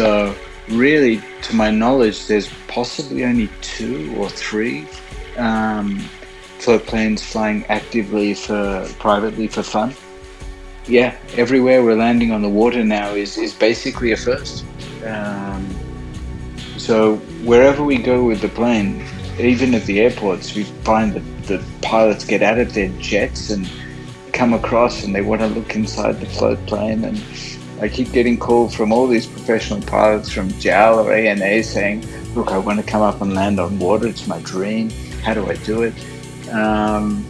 So, really, to my knowledge, there's possibly only two or three um, float planes flying actively for privately for fun. Yeah, everywhere we're landing on the water now is, is basically a first. Um, so wherever we go with the plane, even at the airports, we find that the pilots get out of their jets and come across and they want to look inside the float plane and I keep getting calls from all these professional pilots from JAL or ANA saying, look, I want to come up and land on water. It's my dream. How do I do it? Um,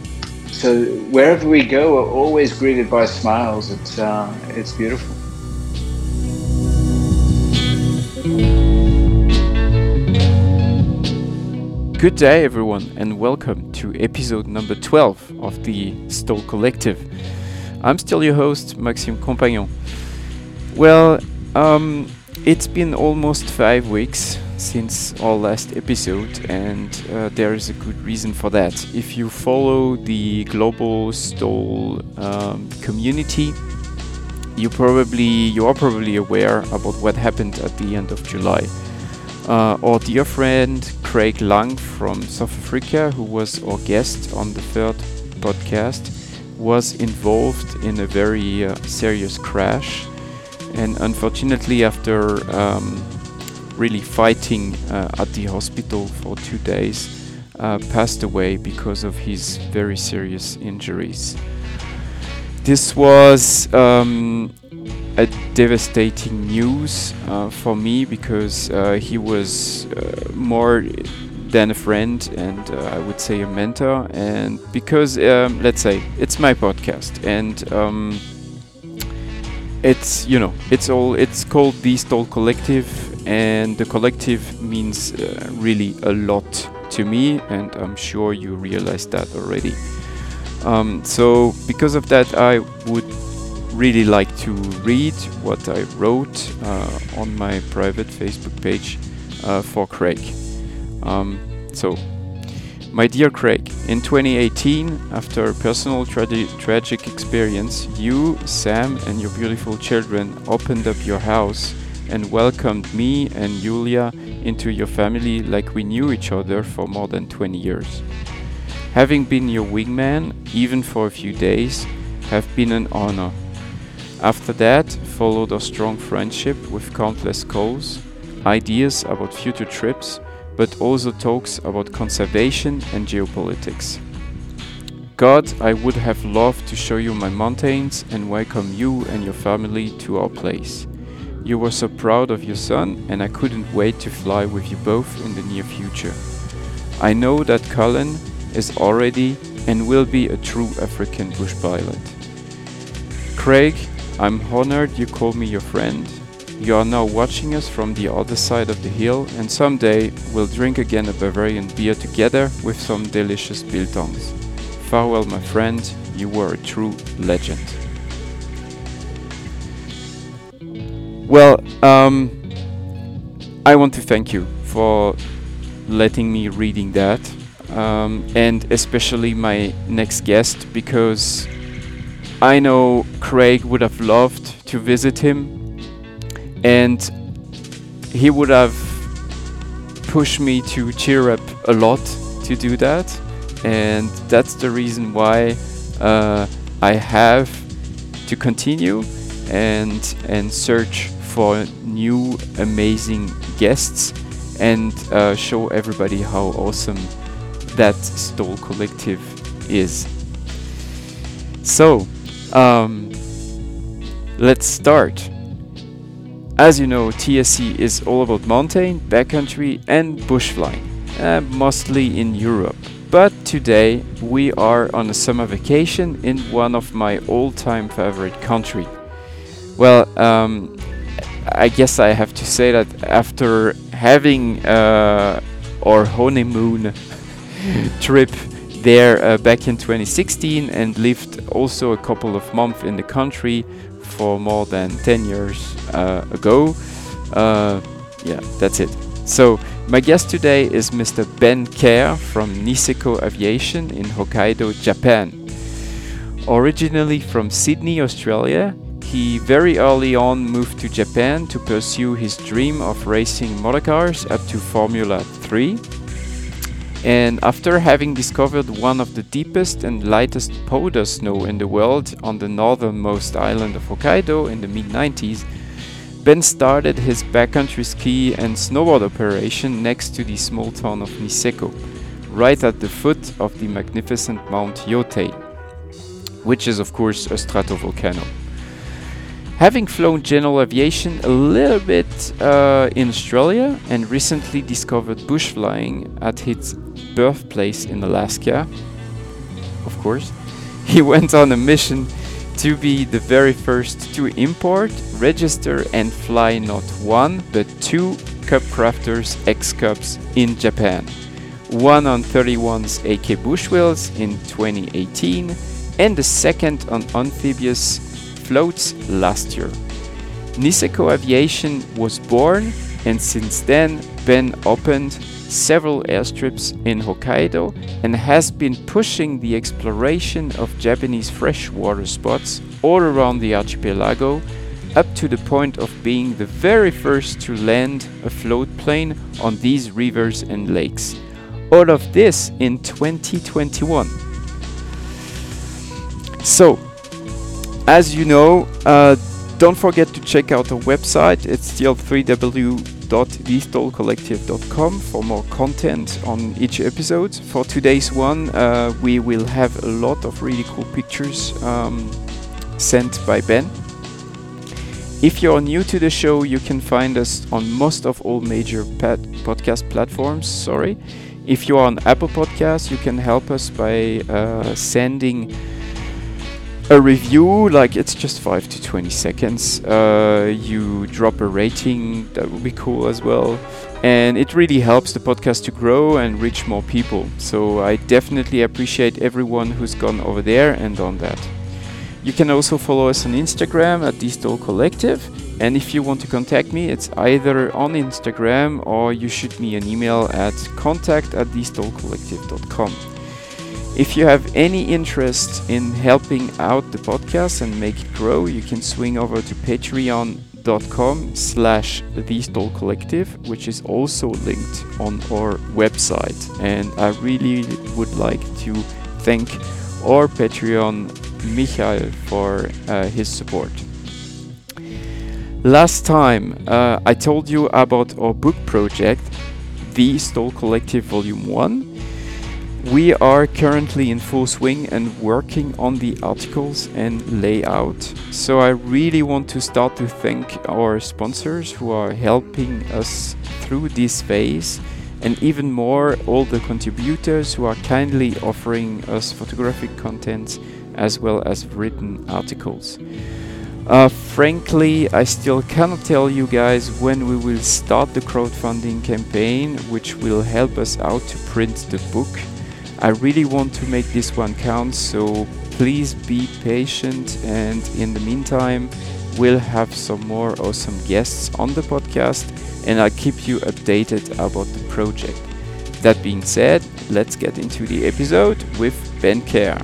so wherever we go, we're always greeted by smiles. It's, uh, it's beautiful. Good day, everyone, and welcome to episode number 12 of the STOL Collective. I'm still your host, Maxime Compagnon. Well, um, it's been almost five weeks since our last episode, and uh, there is a good reason for that. If you follow the global STOL um, community, you probably you are probably aware about what happened at the end of July. Uh, our dear friend Craig Lang from South Africa, who was our guest on the third podcast, was involved in a very uh, serious crash and unfortunately, after um, really fighting uh, at the hospital for two days, uh, passed away because of his very serious injuries. This was um, a devastating news uh, for me because uh, he was uh, more than a friend and uh, I would say a mentor, and because um, let's say it's my podcast and um, it's you know it's all it's called the Stol Collective, and the collective means uh, really a lot to me, and I'm sure you realize that already. Um, so because of that, I would really like to read what I wrote uh, on my private Facebook page uh, for Craig. Um, so my dear Craig, in 2018, after a personal tra tragic experience, you, Sam, and your beautiful children opened up your house and welcomed me and Julia into your family like we knew each other for more than 20 years. Having been your wingman, even for a few days, have been an honor. After that, followed a strong friendship with countless calls, ideas about future trips, but also talks about conservation and geopolitics. God, I would have loved to show you my mountains and welcome you and your family to our place. You were so proud of your son, and I couldn't wait to fly with you both in the near future. I know that Cullen is already and will be a true African bush pilot. Craig, I'm honored you call me your friend you are now watching us from the other side of the hill, and someday we'll drink again a Bavarian beer together with some delicious biltongs. Farewell, my friend, you were a true legend. Well, um, I want to thank you for letting me reading that, um, and especially my next guest because I know Craig would have loved to visit him and he would have pushed me to cheer up a lot to do that and that's the reason why uh, I have to continue and and search for new amazing guests and uh, show everybody how awesome that Stol Collective is. So, um, let's start. As you know, TSC is all about mountain, backcountry and bush flying, uh, mostly in Europe. But today we are on a summer vacation in one of my all-time favorite country. Well, um, I guess I have to say that after having uh, our honeymoon trip there uh, back in 2016 and lived also a couple of months in the country, for more than 10 years uh, ago. Uh, yeah, that's it. So, my guest today is Mr. Ben Kerr from Niseko Aviation in Hokkaido, Japan. Originally from Sydney, Australia, he very early on moved to Japan to pursue his dream of racing motorcars up to Formula 3. And after having discovered one of the deepest and lightest powder snow in the world on the northernmost island of Hokkaido in the mid 90s, Ben started his backcountry ski and snowboard operation next to the small town of Niseko, right at the foot of the magnificent Mount Yotei, which is, of course, a stratovolcano. Having flown general aviation a little bit uh, in Australia and recently discovered bush flying at its birthplace in Alaska, of course, he went on a mission to be the very first to import, register, and fly not one but two Cub Crafters X Cubs in Japan. One on 31's AK bush wheels in 2018, and the second on amphibious floats last year. Niseko Aviation was born, and since then, been opened several airstrips in Hokkaido and has been pushing the exploration of Japanese freshwater spots all around the archipelago up to the point of being the very first to land a float plane on these rivers and lakes. All of this in 2021. So, as you know, uh, don't forget to check out our website. It's still 3w.thestolcollective.com for more content on each episode. For today's one, uh, we will have a lot of really cool pictures um, sent by Ben. If you're new to the show, you can find us on most of all major podcast platforms. Sorry. If you are on Apple Podcasts, you can help us by uh, sending a review, like it's just 5 to 20 seconds. Uh, you drop a rating, that would be cool as well. And it really helps the podcast to grow and reach more people. So I definitely appreciate everyone who's gone over there and done that. You can also follow us on Instagram at STOL Collective. And if you want to contact me, it's either on Instagram or you shoot me an email at contact at thestolcollective.com. If you have any interest in helping out the podcast and make it grow, you can swing over to patreon.com slash the collective which is also linked on our website. And i really would like to thank our patreon michael for uh, his support. Last time uh, i told you about our book project the STOL collective volume 1 we are currently in full swing and working on the articles and layout. So I really want to start to thank our sponsors who are helping us through this phase and even more all the contributors who are kindly offering us photographic content as well as written articles. Uh, frankly, I still cannot tell you guys when we will start the crowdfunding campaign, which will help us out to print the book I really want to make this one count, so please be patient. And in the meantime, we'll have some more awesome guests on the podcast, and I'll keep you updated about the project. That being said, let's get into the episode with Ben Kerr.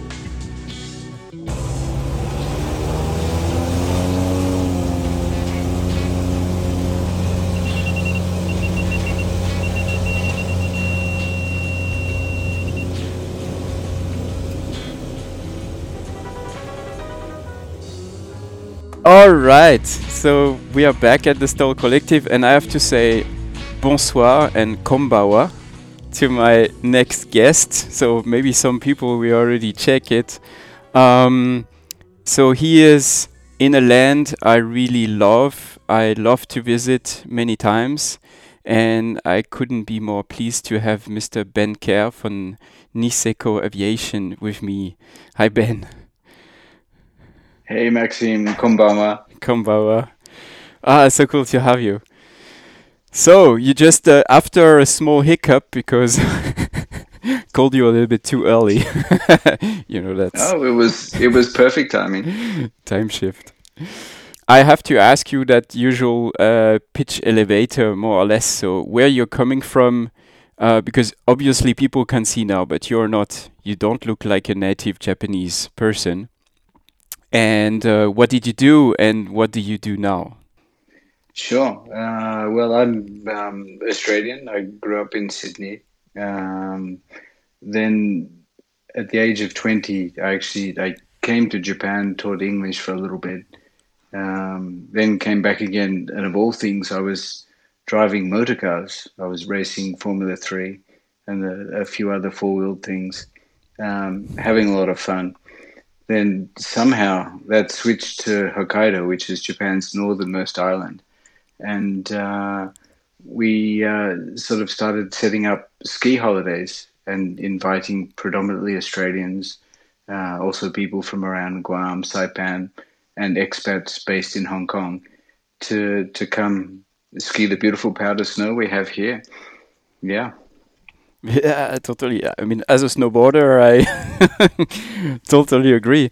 All right, so we are back at the STOL Collective, and I have to say bonsoir and konbanwa to my next guest. So maybe some people we already check it. Um, so he is in a land I really love. I love to visit many times, and I couldn't be more pleased to have Mr. Ben Kerr from Niseko Aviation with me. Hi, Ben. Hey Maxime, konbanwa. Konbanwa. Ah, so cool to have you. So you just uh, after a small hiccup because called you a little bit too early. you know that's. Oh, it was it was perfect timing. Time shift. I have to ask you that usual uh, pitch elevator, more or less. So where you're coming from, uh, because obviously people can see now, but you're not. You don't look like a native Japanese person and uh, what did you do, and what do you do now? Sure. Uh, well, I'm um, Australian. I grew up in Sydney. Um, then, at the age of twenty, I actually I came to Japan, taught English for a little bit, um, then came back again, and of all things, I was driving motor cars. I was racing Formula Three and a, a few other four wheeled things, um, having a lot of fun. Then somehow that switched to Hokkaido, which is Japan's northernmost island, and uh, we uh, sort of started setting up ski holidays and inviting predominantly Australians, uh, also people from around Guam, Saipan, and expats based in Hong Kong to to come ski the beautiful powder snow we have here. Yeah. Yeah, totally. I mean, as a snowboarder, I totally agree.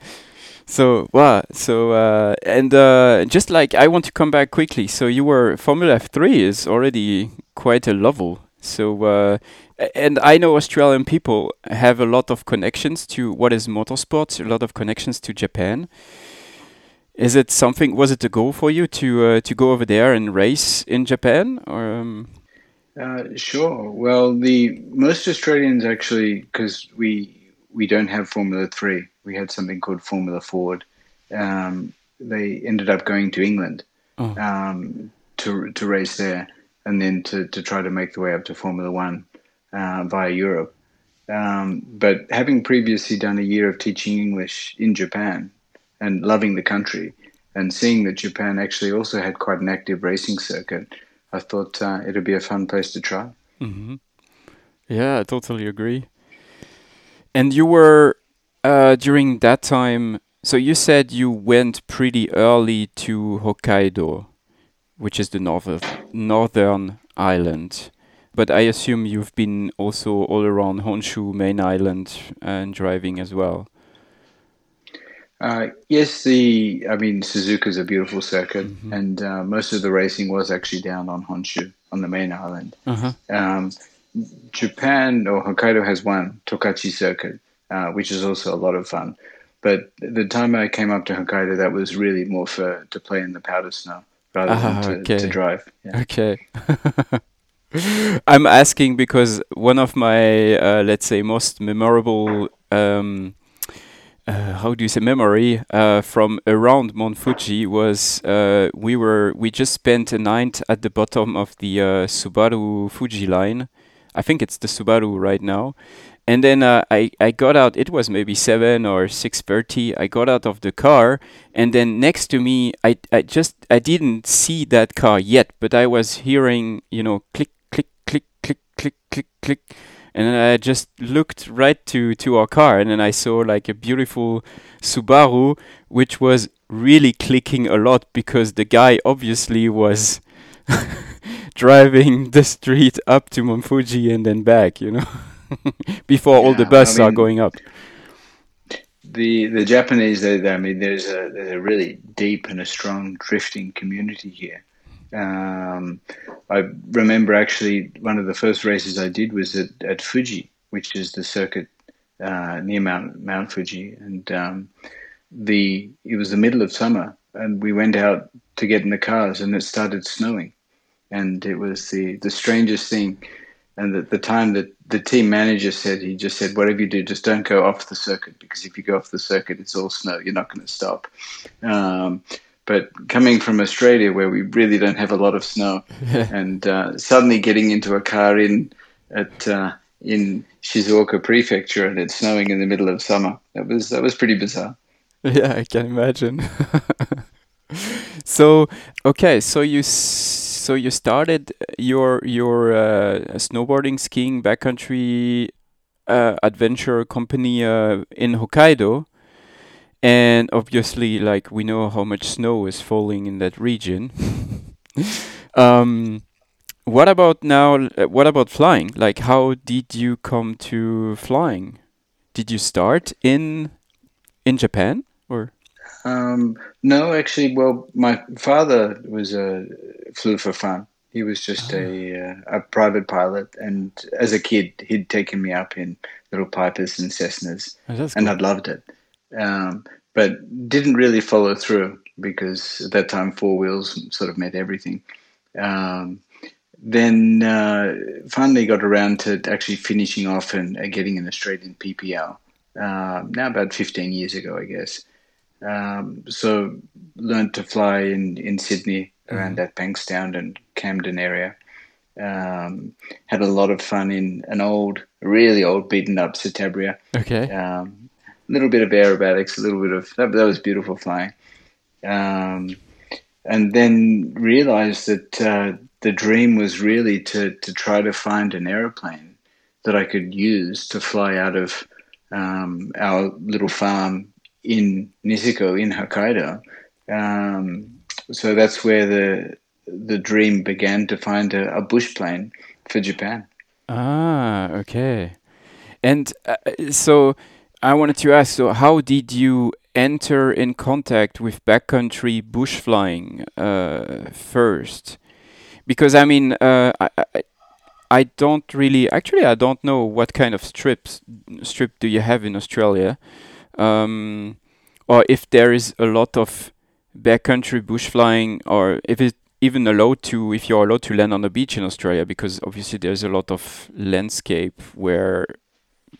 So, wow. So, uh, and uh, just like I want to come back quickly. So, you were Formula F3 is already quite a level. So, uh, and I know Australian people have a lot of connections to what is motorsports, a lot of connections to Japan. Is it something? Was it a goal for you to uh, to go over there and race in Japan? Or um... uh, sure. Well, the most Australians actually, because we we don't have Formula Three, we had something called Formula Ford. Um, they ended up going to England oh. um, to to race there, and then to to try to make the way up to Formula One uh, via Europe. Um, but having previously done a year of teaching English in Japan, and loving the country and seeing that Japan actually also had quite an active racing circuit, I thought uh, it'd be a fun place to try. Mm-hmm. Yeah, I totally agree. And you were uh, during that time. So you said you went pretty early to Hokkaido, which is the north northern island. But I assume you've been also all around Honshu main island and driving as well. Uh, yes, the I mean Suzuka is a beautiful circuit, mm-hmm. and uh, most of the racing was actually down on Honshu on the main island. Uh-huh. Um, Japan or Hokkaido has one Tokachi circuit, uh, which is also a lot of fun. But the time I came up to Hokkaido, that was really more for to play in the powder snow rather than ah, to, okay. to drive. Yeah. Okay. I'm asking because one of my, uh, let's say, most memorable um, uh, how do you say memory uh, from around Mount Fuji was uh, we were we just spent a night at the bottom of the uh, Subaru Fuji line. I think it's the Subaru right now. And then uh, I, I got out. It was maybe seven or six thirty. I got out of the car, and then next to me, I, I just I didn't see that car yet, but I was hearing you know click click click click click click click and then I just looked right to to our car, and then I saw like a beautiful Subaru, which was really clicking a lot because the guy obviously was driving the street up to Mount Fuji and then back, you know, before yeah, all the buses I mean, are going up. The the Japanese, they, I mean, there's a there's a really deep and a strong drifting community here. Um, I remember actually one of the first races I did was at, at Fuji, which is the circuit uh, near Mount Mount Fuji, and um, the it was the middle of summer, and we went out to get in the cars, and it started snowing, and it was the the strangest thing. And at the time that the team manager said, he just said, "Whatever you do, just don't go off the circuit because if you go off the circuit, it's all snow. You're not going to stop." Um, but coming from Australia, where we really don't have a lot of snow, and uh, suddenly getting into a car in at uh, in Shizuoka Prefecture and it's snowing in the middle of summer, that was that was pretty bizarre. Yeah, I can imagine. so okay, so you so you started your your uh, snowboarding, skiing, backcountry uh, adventure company uh, in Hokkaido and obviously like we know how much snow is falling in that region. Um, what about now uh, what about flying? Like how did you come to flying? Did you start in in japan or? Um, no actually well my father was a flew for fun. He was just oh. a uh, a private pilot and as a kid he'd taken me up in little pipers and cessnas oh, and cool. i'd loved it um, but didn't really follow through because at that time four wheels sort of meant everything. Um, then uh, finally got around to actually finishing off and uh, getting an Australian PPL. Um, now about 15 years ago, I guess. Um, so learned to fly in, in Sydney around mm-hmm. that Bankstown and Camden area. Um, had a lot of fun in an old, really old, beaten up Citabria. Okay. Um, little bit of aerobatics, a little bit of that, that was beautiful flying. Um, and then realized that uh, the dream was really to, to try to find an aeroplane that I could use to fly out of um, our little farm in Niseko in Hokkaido. Um, so that's where the the dream began to find a, a bush plane for Japan. Ah, okay. And uh, so I wanted to ask, so how did you enter in contact with backcountry bush flying uh, first? Because I mean, uh, I, I, I don't really actually I don't know what kind of strips strip do you have in Australia, um, or if there is a lot of backcountry bush flying, or if it even allowed to if you're allowed to land on the beach in Australia, because obviously there's a lot of landscape where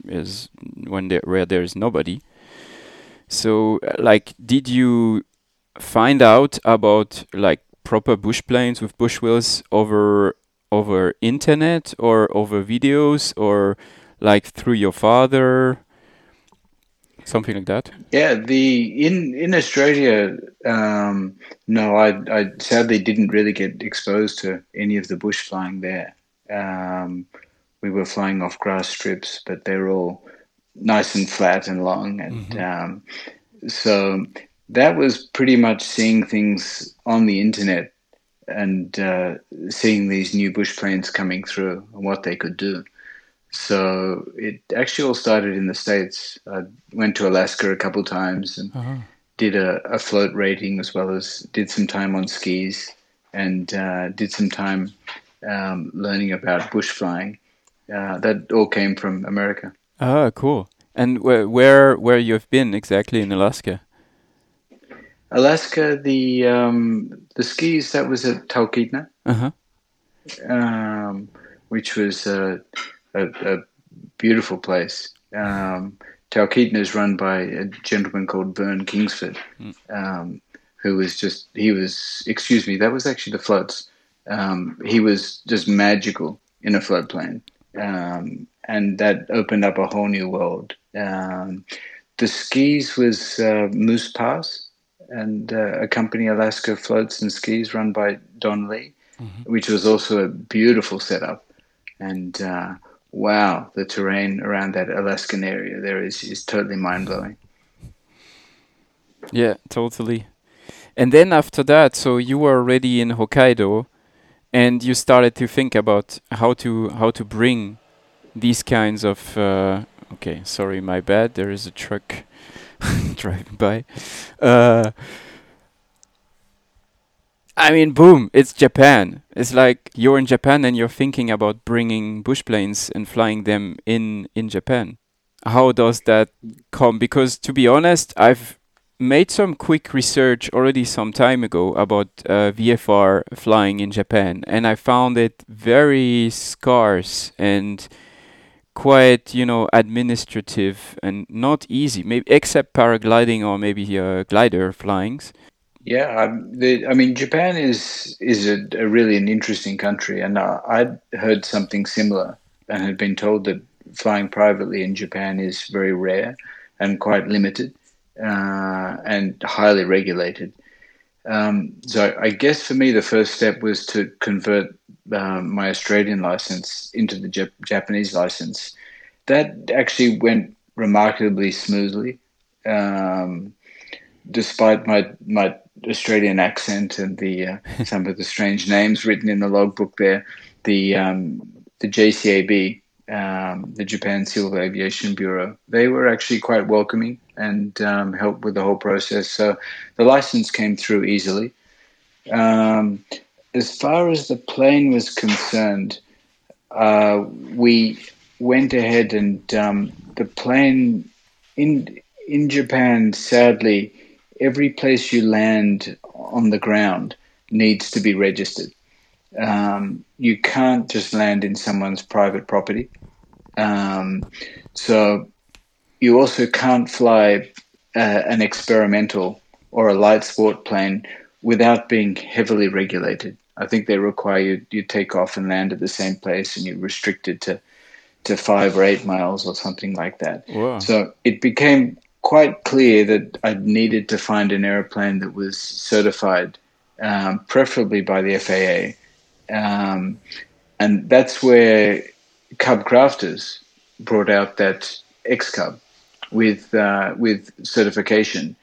is when there where there is nobody. So, uh, like, did you find out about like proper bush planes with bush wheels over over internet or over videos or like through your father? Something like that. Yeah, the in in Australia, um, no, I I sadly didn't really get exposed to any of the bush flying there. Um, we were flying off grass strips, but they're all nice and flat and long. And mm-hmm. um, so that was pretty much seeing things on the internet and uh, seeing these new bush planes coming through and what they could do. So it actually all started in the States. I went to Alaska a couple times and uh-huh. did a, a, float rating as well as did some time on skis and uh, did some time um, learning about bush flying. Uh, that all came from America. Ah, cool. And where where where you've been exactly in Alaska? Alaska, the um, the skis that was at Talkeetna, uh-huh. um, which was a, a, a beautiful place. Um, Talkeetna is run by a gentleman called Vern Kingsford, mm. um, who was just he was excuse me that was actually the floats. Um, he was just magical in a floatplane um, and that opened up a whole new world. Um, the skis was uh, Moose Pass, and uh, a company, Alaska Floats and Skis, run by Don Lee, mm-hmm. which was also a beautiful setup. And uh, wow, the terrain around that Alaskan area there is is totally mind blowing. Yeah, totally. And then after that, so you were already in Hokkaido and you started to think about how to how to bring these kinds of uh, okay sorry my bad. There is a truck driving by. Uh, I mean boom it's Japan. It's like you're in Japan and you're thinking about bringing bush planes and flying them in in Japan. How does that come? Because to be honest I've made some quick research already some time ago about uh, VFR flying in Japan, and I found it very scarce and quite, you know, administrative and not easy. Maybe except paragliding or maybe uh, glider flyings. Yeah, um, the, I mean, Japan is is a, a really an interesting country, and uh, I'd heard something similar and had been told that flying privately in Japan is very rare and quite limited uh, and highly regulated. Um, so I guess for me, the first step was to convert um, my Australian license into the Jap- Japanese license. That actually went remarkably smoothly, um, despite my my Australian accent and the uh, some of the strange names written in the logbook there. The um, the JCAB um, the Japan Civil Aviation Bureau. They were actually quite welcoming and um, helped with the whole process. So the license came through easily. Um, as far as the plane was concerned, uh, we went ahead and um, the plane in in Japan, sadly, every place you land on the ground needs to be registered. Um, you can't just land in someone's private property. Um, so you also can't fly uh, an experimental or a light sport plane without being heavily regulated. I think they require you, you take off and land at the same place and you're restricted to, to five or eight miles or something like that. Wow. So it became quite clear that I needed to find an airplane that was certified, um, preferably by the FAA. Um, and that's where Cub Crafters brought out that X Cub with uh, with certification,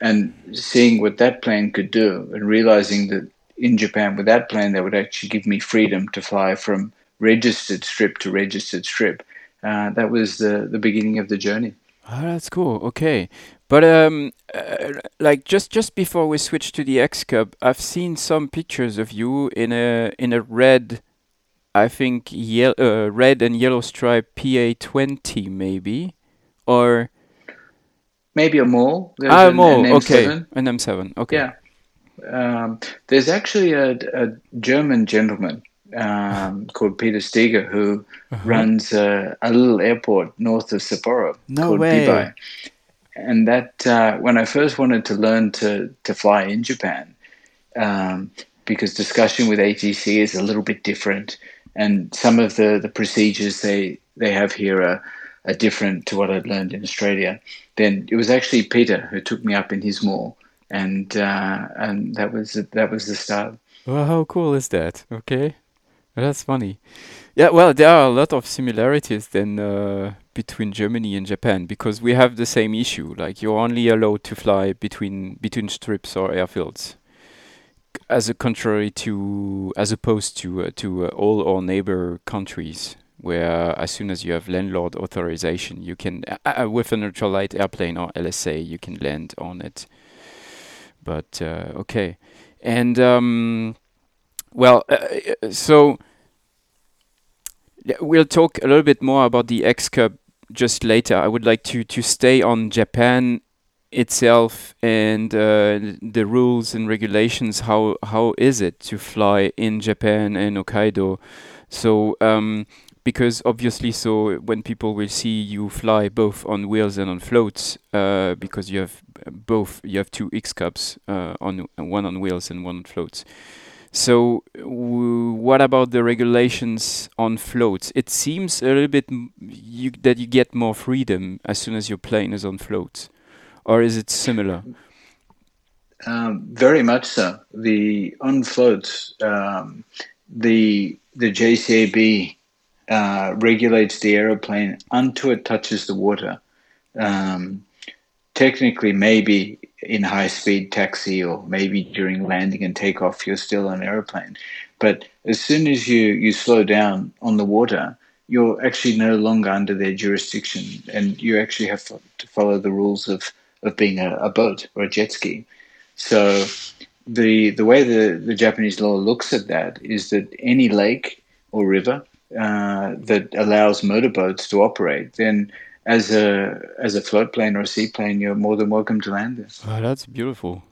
and seeing what that plane could do, and realizing that in Japan with that plane, they would actually give me freedom to fly from registered strip to registered strip. Uh, that was the the beginning of the journey. Oh, that's cool. Okay, but um, uh, like just just before we switch to the X Cub, I've seen some pictures of you in a in a red, I think ye- uh, red and yellow stripe PA twenty maybe, or maybe a Maule. ah an, Maule. An okay, an M seven. Okay. Yeah. Um, there's actually a, a German gentleman um, called Peter Steger, who uh-huh. runs a, a, little airport north of Sapporo no called way. Bibai. And that uh, when I first wanted to learn to, to fly in Japan, um, because discussion with ATC is a little bit different, and some of the, the procedures they, they have here are, are different to what I'd learned in Australia. Then it was actually Peter who took me up in his Maule, and uh, and that was that was the start. Well, how cool is that? Okay. That's funny. Yeah, well, there are a lot of similarities then uh, between Germany and Japan because we have the same issue. Like you're only allowed to fly between between strips or airfields, as a contrary to as opposed to uh, to uh, all our neighbor countries, where as soon as you have landlord authorization, you can uh, uh, with an ultralight airplane or LSA, you can land on it. But uh, okay, and. Um, well, uh, uh, so we'll talk a little bit more about the X Cub just later. I would like to to stay on Japan itself and uh, the rules and regulations. How how is it to fly in Japan and Hokkaido? So um, because obviously, so when people will see you fly both on wheels and on floats, uh, because you have both, you have two X Cubs uh, on one on wheels and one on floats. So, what about the regulations on floats? It seems a little bit you, that you get more freedom as soon as your plane is on floats, or is it similar? Um, very much so. The on floats, um, the the JCAB uh, regulates the aeroplane until it touches the water. Um, technically, maybe in high speed taxi or maybe during landing and takeoff you're still on an airplane. But as soon as you, you slow down on the water, you're actually no longer under their jurisdiction and you actually have to follow the rules of, of being a, a boat or a jet ski. So the the way the, the Japanese law looks at that is that any lake or river uh, that allows motorboats to operate, then as a as a float plane or a seaplane, you're more than welcome to land there. Oh, that's beautiful.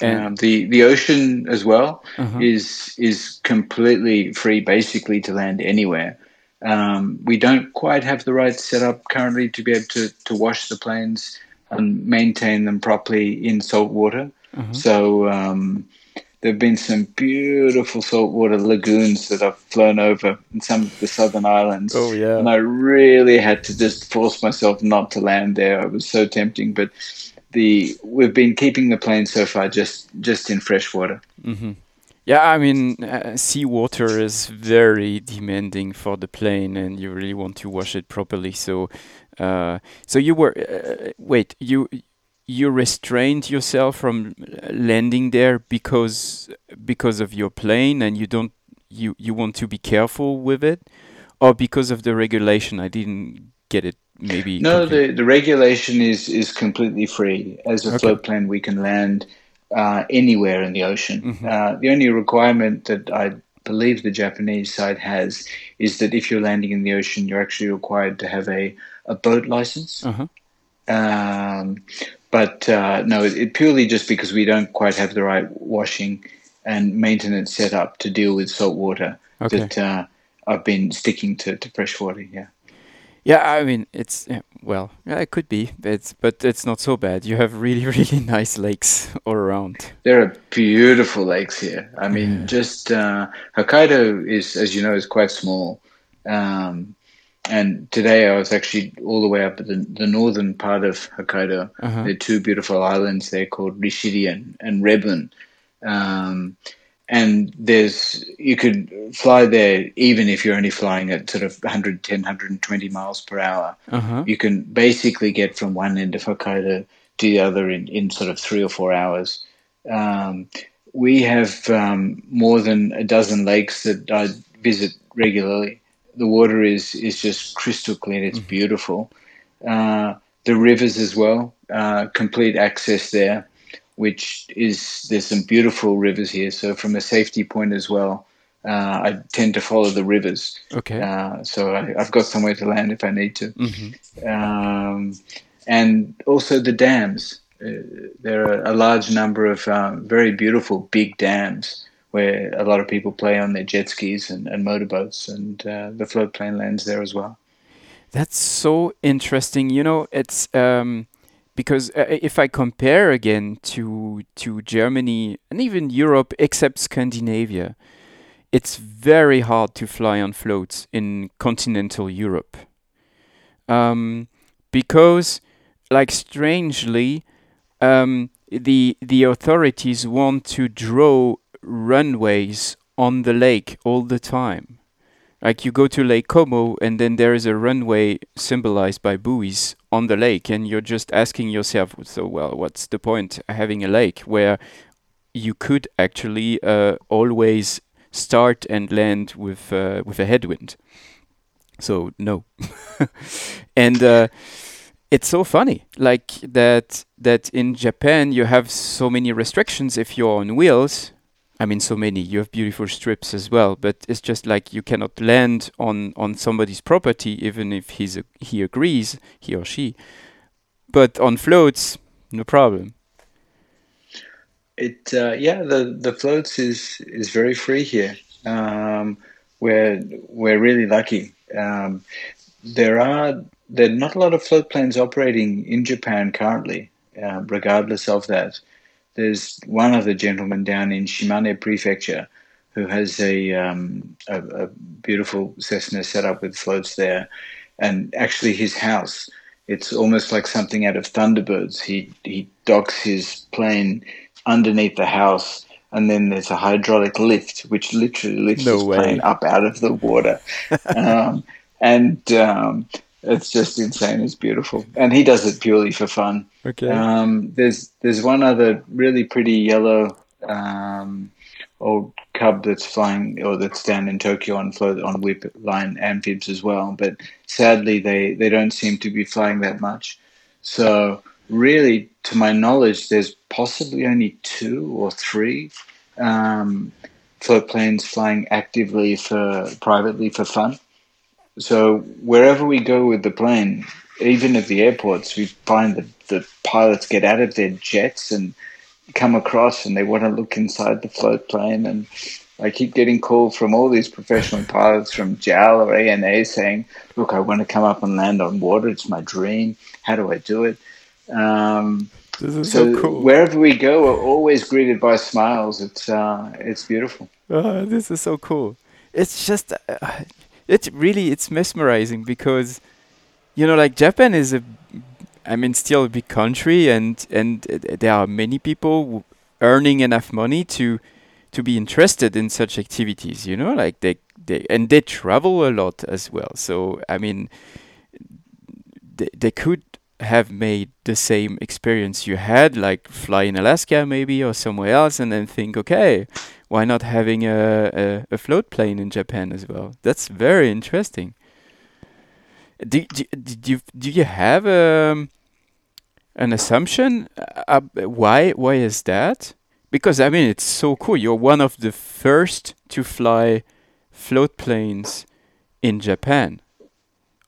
And um, the the ocean as well uh-huh. is is completely free, basically to land anywhere. Um, we don't quite have the right setup currently to be able to to wash the planes and maintain them properly in salt water. Uh-huh. So um, there have been some beautiful saltwater lagoons that I've flown over in some of the southern islands. Oh yeah, and I really had to just force myself not to land there. It was so tempting, but the we've been keeping the plane so far just just in fresh water. Mm-hmm. Yeah, I mean, uh, seawater is very demanding for the plane, and you really want to wash it properly. So, uh, so you were uh, wait, you you restrained yourself from landing there because because of your plane and you don't you you want to be careful with it? Or because of the regulation? I didn't get it maybe no the, the regulation is is completely free. As a okay. float plane we can land uh, anywhere in the ocean. Mm-hmm. uh, the only requirement that i believe the japanese side has is that if you're landing in the ocean you're actually required to have a, a boat license. Uh-huh. Um, but uh, no, it, it, purely just because we don't quite have the right washing and maintenance set up to deal with salt water okay. that uh, I've been sticking to, to fresh water. Yeah. Yeah, I mean it's yeah, well, yeah, it could be, but it's, but it's not so bad. You have really really nice lakes all around. There are beautiful lakes here. I mean, yeah. just uh, Hokkaido is, as you know, is quite small. Um, and today I was actually all the way up at the, the northern part of Hokkaido. Uh-huh. There are two beautiful islands there called Rishiri and, and Rebun. Um, and there's you could fly there even if you're only flying at sort of 110 120 miles per hour uh-huh. you can basically get from one end of hokkaido to the other in, in sort of three or four hours um, we have um, more than a dozen lakes that i visit regularly the water is is just crystal clear it's mm-hmm. beautiful uh, the rivers as well uh, complete access there which is there's some beautiful rivers here. So from a safety point as well, uh, I tend to follow the rivers. Okay. Uh, so I, have got somewhere to land if I need to. Mm-hmm. Um, and also the dams. Uh, there are a large number of um, very beautiful big dams where a lot of people play on their jet skis and, and motorboats, and uh, the floatplane lands there as well. That's so interesting. You know, it's um, because uh, if I compare again to to Germany and even Europe, except Scandinavia, it's very hard to fly on floats in continental Europe. Um, because, like strangely, um, the the authorities want to draw runways on the lake all the time. Like you go to Lake Como and then there is a runway symbolized by buoys on the lake, and you're just asking yourself, so well, what's the point having a lake where you could actually uh, always start and land with uh, with a headwind? So no, and uh, it's so funny, like that that in Japan you have so many restrictions if you're on wheels I mean, so many. You have beautiful strips as well, but it's just like you cannot land on on somebody's property, even if he's a, he agrees, he or she. But on floats, no problem. It uh, yeah, the the floats is is very free here. Um, we're we're really lucky. Um, there are there are not a lot of float planes operating in Japan currently. Uh, regardless of that, there's one other gentleman down in Shimane Prefecture who has a, um, a, a, beautiful Cessna set up with floats there. And actually, his house, it's almost like something out of Thunderbirds. He, he docks his plane underneath the house, and then there's a hydraulic lift, which literally lifts no his way. plane up out of the water. um, and um, it's just insane. It's beautiful, and he does it purely for fun. Okay. Um, there's there's one other really pretty yellow um, old cub that's flying or that's down in Tokyo on float on whip line amphibs as well, but sadly they they don't seem to be flying that much. So really, to my knowledge, there's possibly only two or three um, float planes flying actively for privately for fun. So wherever we go with the plane, even at the airports, we find that the pilots get out of their jets and come across and they want to look inside the float plane. And I keep getting calls from all these professional pilots from JAL or ANA saying, look, I want to come up and land on water. It's my dream. How do I do it? Um, so, so cool. wherever we go, we're always greeted by smiles. It's uh, it's beautiful. Oh, this is so cool. It's just uh, it really it's mesmerizing because you know like Japan is a I mean still a big country and and there are many people earning enough money to to be interested in such activities you know like they they and they travel a lot as well. So I mean they, they could have made the same experience you had like fly in Alaska maybe or somewhere else and then think okay why not having a, a, a float plane in Japan as well? That's very interesting. Do, do, do, you, do you have um, an assumption? Uh, why, why is that? Because, I mean, it's so cool. You're one of the first to fly float planes in Japan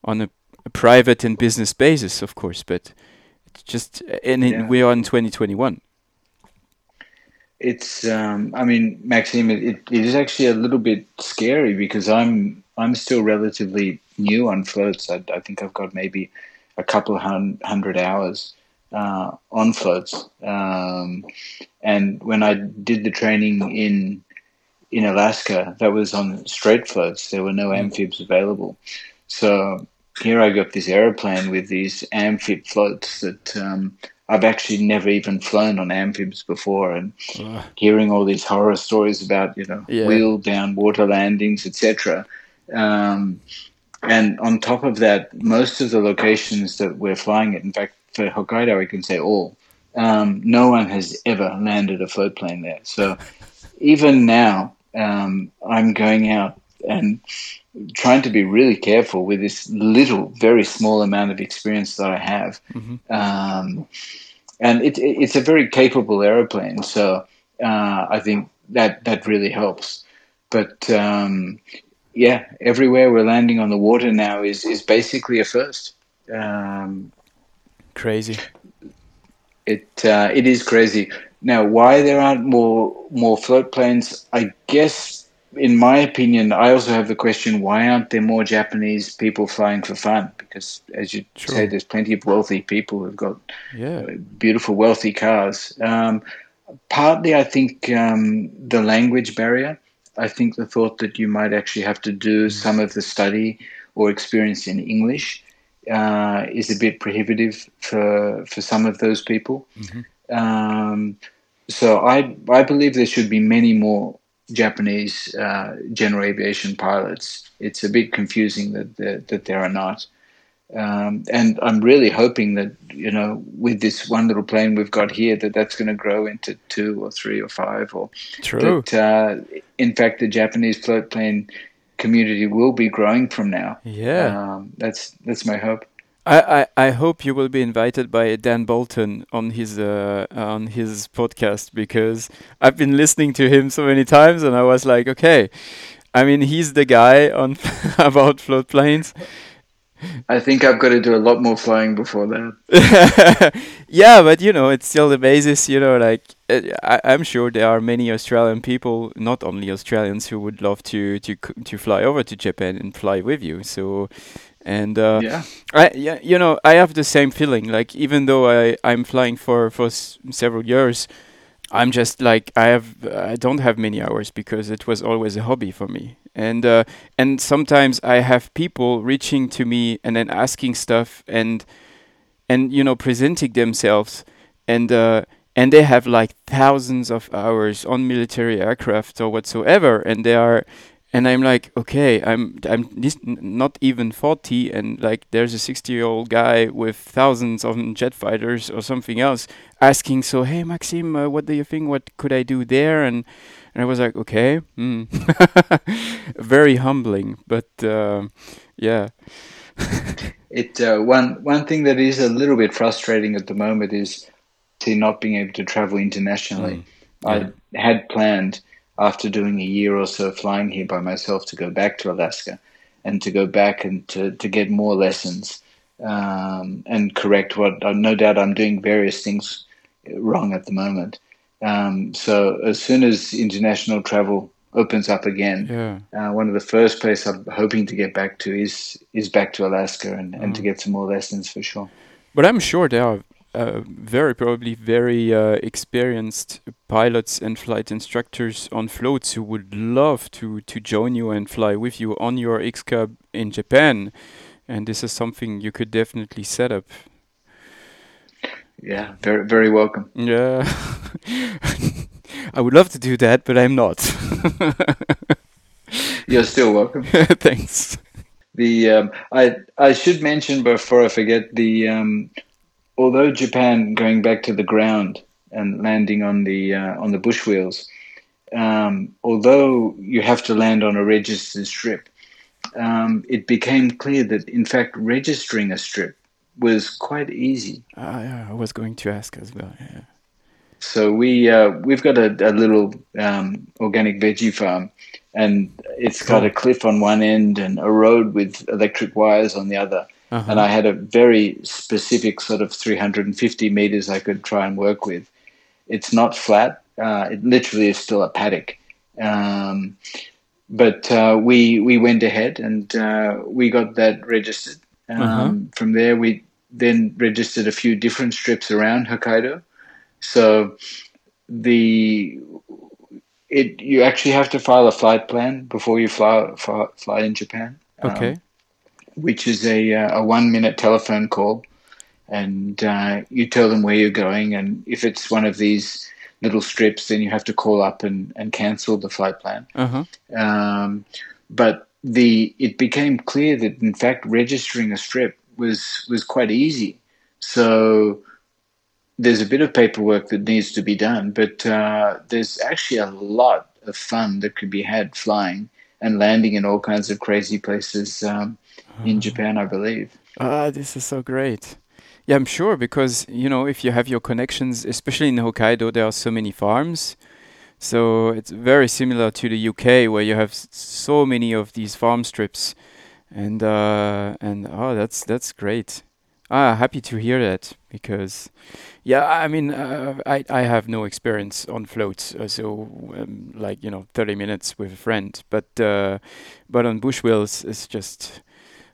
on a, a private and business basis, of course. But it's Just and Yeah. we are in 2021. It's, um, I mean, Maxime, it, it is actually a little bit scary because I'm I'm still relatively new on floats. I, I think I've got maybe a couple of hun- hundred hours uh, on floats. Um, and when I did the training in in Alaska, that was on straight floats. There were no amphibs available. So here I got this aeroplane with these amphib floats that um, I've actually never even flown on amphibs before, and Ugh. hearing all these horror stories about you know Yeah. wheel down water landings, etc. Um, and on top of that, most of the locations that we're flying at, in fact, for Hokkaido, I can say all, um, no one has ever landed a float plane there. So even now, um, I'm going out and trying to be really careful with this little, very small amount of experience that I have. Mhm. Um, and it, it, it's a very capable aeroplane, so uh, I think that that really helps. But um, yeah, everywhere we're landing on the water now is is basically a first. Um, Crazy. it uh, it is crazy. Now, why there aren't more more float planes? I guess, in my opinion, I also have the question: Why aren't there more Japanese people flying for fun? Because, as you True. say, there's plenty of wealthy people who've got Yeah. beautiful, wealthy cars. Um, partly, I think um, the language barrier. I think the thought that you might actually have to do some of the study or experience in English uh, is a bit prohibitive for for some of those people. Mhm. Um, so I I believe there should be many more Japanese uh, general aviation pilots. It's a bit confusing that that, that there are not. Um, and I'm really hoping that you know, with this one little plane we've got here, that that's going to grow into two or three or five, or True. that uh, in fact the Japanese float plane community will be growing from now. Yeah. Um, that's that's my hope. I, I, I hope you will be invited by Dan Bolton on his uh, on his podcast because I've been listening to him so many times and I was like, okay, I mean he's the guy on about float planes. I think I've got to do a lot more flying before that. yeah, but you know it's still the basis. You know, like uh, I, I'm sure there are many Australian people, not only Australians, who would love to to c- to fly over to Japan and fly with you. So, and uh, yeah, I yeah, you know, I have the same feeling. Like even though I I'm flying for for s- several years, I'm just like I have I don't have many hours because it was always a hobby for me. And uh, and sometimes I have people reaching to me and then asking stuff and and you know presenting themselves and uh, and they have like thousands of hours on military aircraft or whatsoever and they are and I'm like, okay, I'm I'm this, n- not even 40, and like there's a 60 year old guy with thousands of jet fighters or something else asking, so hey Maxime, uh, what do you think? What could I do there? And and I was like, okay, hmm. very humbling, but um yeah, it uh, one one thing that is a little bit frustrating at the moment is to not being able to travel internationally. Mm. I had planned after doing a year or so flying here by myself to go back to Alaska and to go back and to, to get more lessons um, and correct what uh, no doubt I'm doing various things wrong at the moment. Um, so as soon as international travel opens up again, yeah, uh, one of the first places I'm hoping to get back to is is back to Alaska and, and to Mm. get some more lessons for sure. but I'm sure there are. Uh, very probably very uh, experienced pilots and flight instructors on floats who would love to to join you and fly with you on your X Cub in Japan, and this is something you could definitely set up. Yeah, very very welcome. Yeah, I would love to do that, but I'm not. You're still welcome. Thanks. The um, I I should mention before I forget the um, although Japan going back to the ground and landing on the uh, on the bush wheels, um, although you have to land on a registered strip, um, it became clear that in fact registering a strip was quite easy. Uh, yeah, I was going to ask as well. Yeah. So we uh, we've got a, a little um, organic veggie farm, and it's got a cliff on one end and a road with electric wires on the other. Uh-huh. and I had a very specific sort of 350 meters I could try and work with. It's not flat; uh, it literally is still a paddock. Um, but uh, we we went ahead and uh, we got that registered. Um, uh-huh. From there, we then registered a few different strips around Hokkaido. So the it you actually have to file a flight plan before you fly fly, fly in Japan. Okay. Which is a uh, a one minute telephone call, and uh, you tell them where you're going, and if it's one of these little strips, then you have to call up and, and cancel the flight plan. Uh-huh. Um, but the it became clear that in fact registering a strip was was quite easy. So there's a bit of paperwork that needs to be done, but uh, there's actually a lot of fun that could be had flying and landing in all kinds of crazy places um, in. Japan, I believe. Ah, this is so great. Yeah, I'm sure because you know if you have your connections, especially in Hokkaido, there are so many farms. So it's very similar to the UK where you have so many of these farm strips, and uh, and oh, that's that's great. Ah, happy to hear that because, yeah, I mean, uh, I I have no experience on floats, uh, so um, like you know, thirty minutes with a friend, but uh, but on bush wheels, it's just,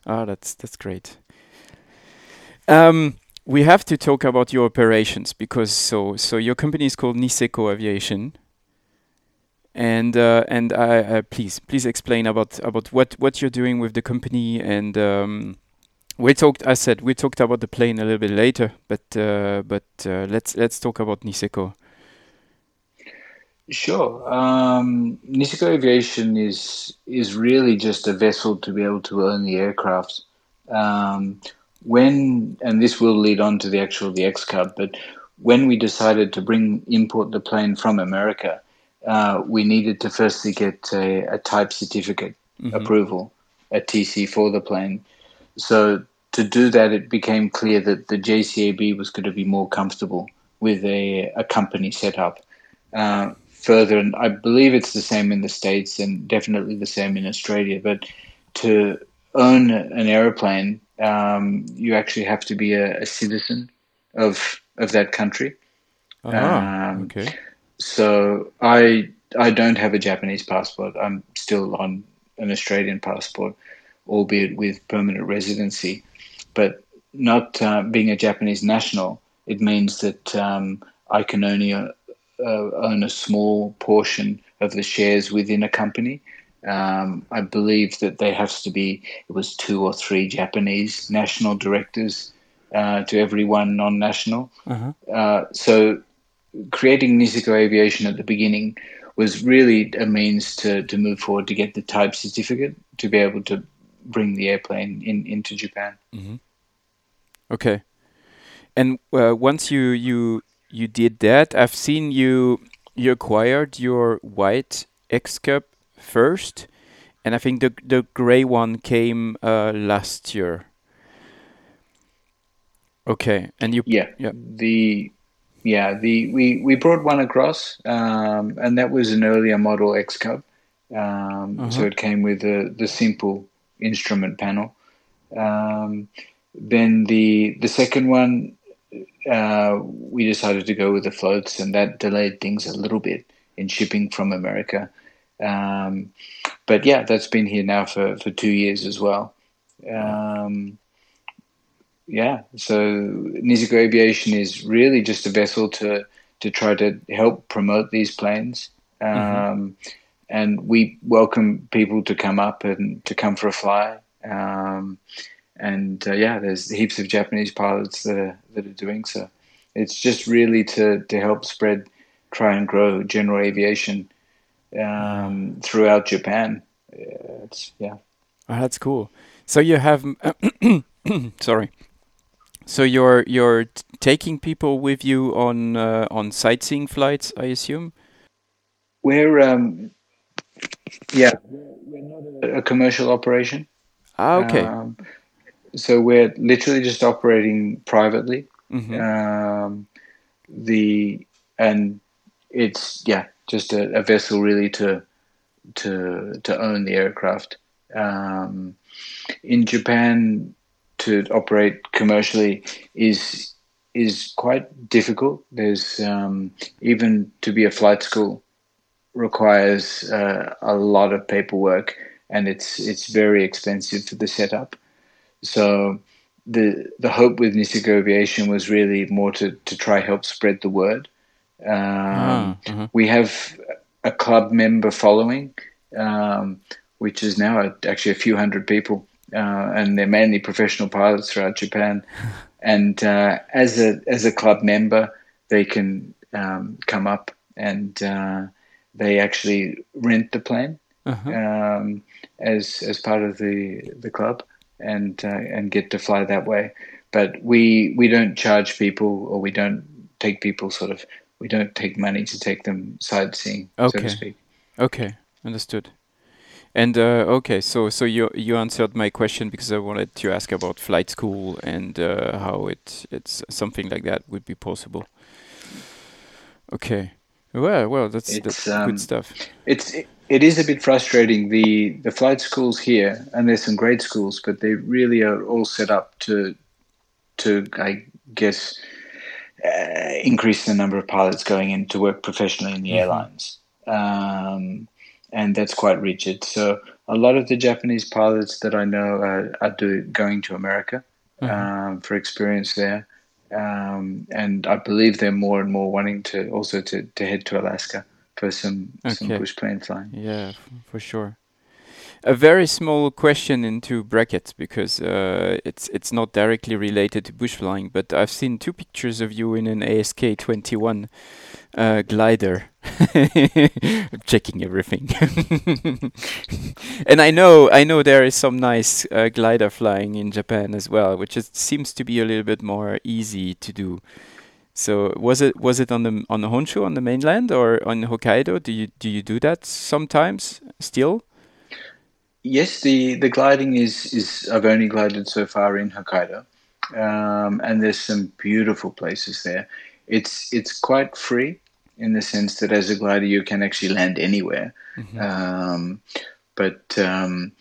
ah, that's that's great. Um, we have to talk about your operations because so so your company is called Niseko Aviation. And uh, and uh, please please explain about about what what you're doing with the company and um, we talked. I said we talked about the plane a little bit later, but uh, but uh, let's let's talk about Niseko. Sure. Um, Niseko Aviation is is really just a vessel to be able to own the aircraft. Um, when and this will lead on to the actual the X Cub, but when we decided to bring import the plane from America, uh, we needed to firstly get a, a type certificate mm-hmm. approval, a TC for the plane. So to do that, it became clear that the JCAB was going to be more comfortable with a, a company setup. Uh, further, and I believe it's the same in the States and definitely the same in Australia, but to own an aeroplane um, you actually have to be a, a, citizen of of that country. Ah, um, okay. So I I don't have a Japanese passport. I'm still on an Australian passport, albeit with permanent residency. But not uh, being a Japanese national, it means that um, I can only uh, own a small portion of the shares within a company. Um, I believe that there has to be it was two or three Japanese national directors uh, to every one non-national. Uh-huh. Uh, so creating Niseko Aviation at the beginning was really a means to, to move forward to get the type certificate to be able to bring the airplane in into Japan. Mm-hmm. Okay, and uh, once you you you did that, I've seen you you acquired your white X Cub first, and I think the the gray one came uh, last year. Okay, and you yeah, yeah. the yeah the we we brought one across, um, and that was an earlier model X Cub. Um, uh-huh. So it came with the the simple instrument panel. Um, then the the second one, uh, we decided to go with the floats, and that delayed things a little bit in shipping from America. Um, but yeah, that's been here now for, for two years as well. Um, yeah, so Niseko Aviation is really just a vessel to to try to help promote these planes. Mm-hmm. Um, mm-hmm. And we welcome people to come up and to come for a fly. Um, and uh, yeah, there's heaps of Japanese pilots that are that are doing so. It's just really to to help spread, try and grow general aviation um, throughout Japan. It's yeah. Oh, that's cool. So you have, sorry. So you're you're taking people with you on uh, on sightseeing flights, I assume. We're um, yeah, we're not a, a commercial operation. Ah, okay. Um, so we're literally just operating privately. Mm-hmm. Um, the and it's yeah, just a, a vessel really to to to own the aircraft. Um, in Japan, to operate commercially is is quite difficult. There's um, even to be a flight school requires uh, a lot of paperwork, and it's it's very expensive for the setup. So the the hope with Niseko Aviation was really more to to try help spread the word. Um, uh-huh. We have a club member following, um, which is now actually a few hundred people, uh, and they're mainly professional pilots throughout Japan. and uh, as a as a club member, they can um, come up and uh, they actually rent the plane uh-huh. um, as as part of the the club and uh, and get to fly that way. But we we don't charge people or we don't take people sort of we don't take money to take them sightseeing, okay. so to speak. Okay, understood. And uh, okay, so so you you answered my question because I wanted to ask about flight school and uh, how it it's something like that would be possible. Okay. Well, well, that's it's, that's um, good stuff. It's it, it is a bit frustrating. The the flight schools here, and there's some great schools, but they really are all set up to to I guess uh, increase the number of pilots going in to work professionally in the mm-hmm. airlines, um, and that's quite rigid. So a lot of the Japanese pilots that I know are, are do, going to America mm-hmm. um, for experience there um, and I believe they're more and more wanting to also to, to head to Alaska for some okay. some bush plane flying. Yeah, for sure. A very small question into brackets because uh, it's it's not directly related to bush flying, but I've seen two pictures of you in an ASK 21 uh, glider. checking everything. and I know I know there is some nice uh, glider flying in Japan as well, which is, seems to be a little bit more easy to do. So was it was it on the on the Honshu on the mainland or on Hokkaido? Do you do you do that sometimes still? Yes, the the gliding is is I've only glided so far in Hokkaido, um, and there's some beautiful places there. It's it's quite free in the sense that as a glider you can actually land anywhere. Mm-hmm. Um, but um,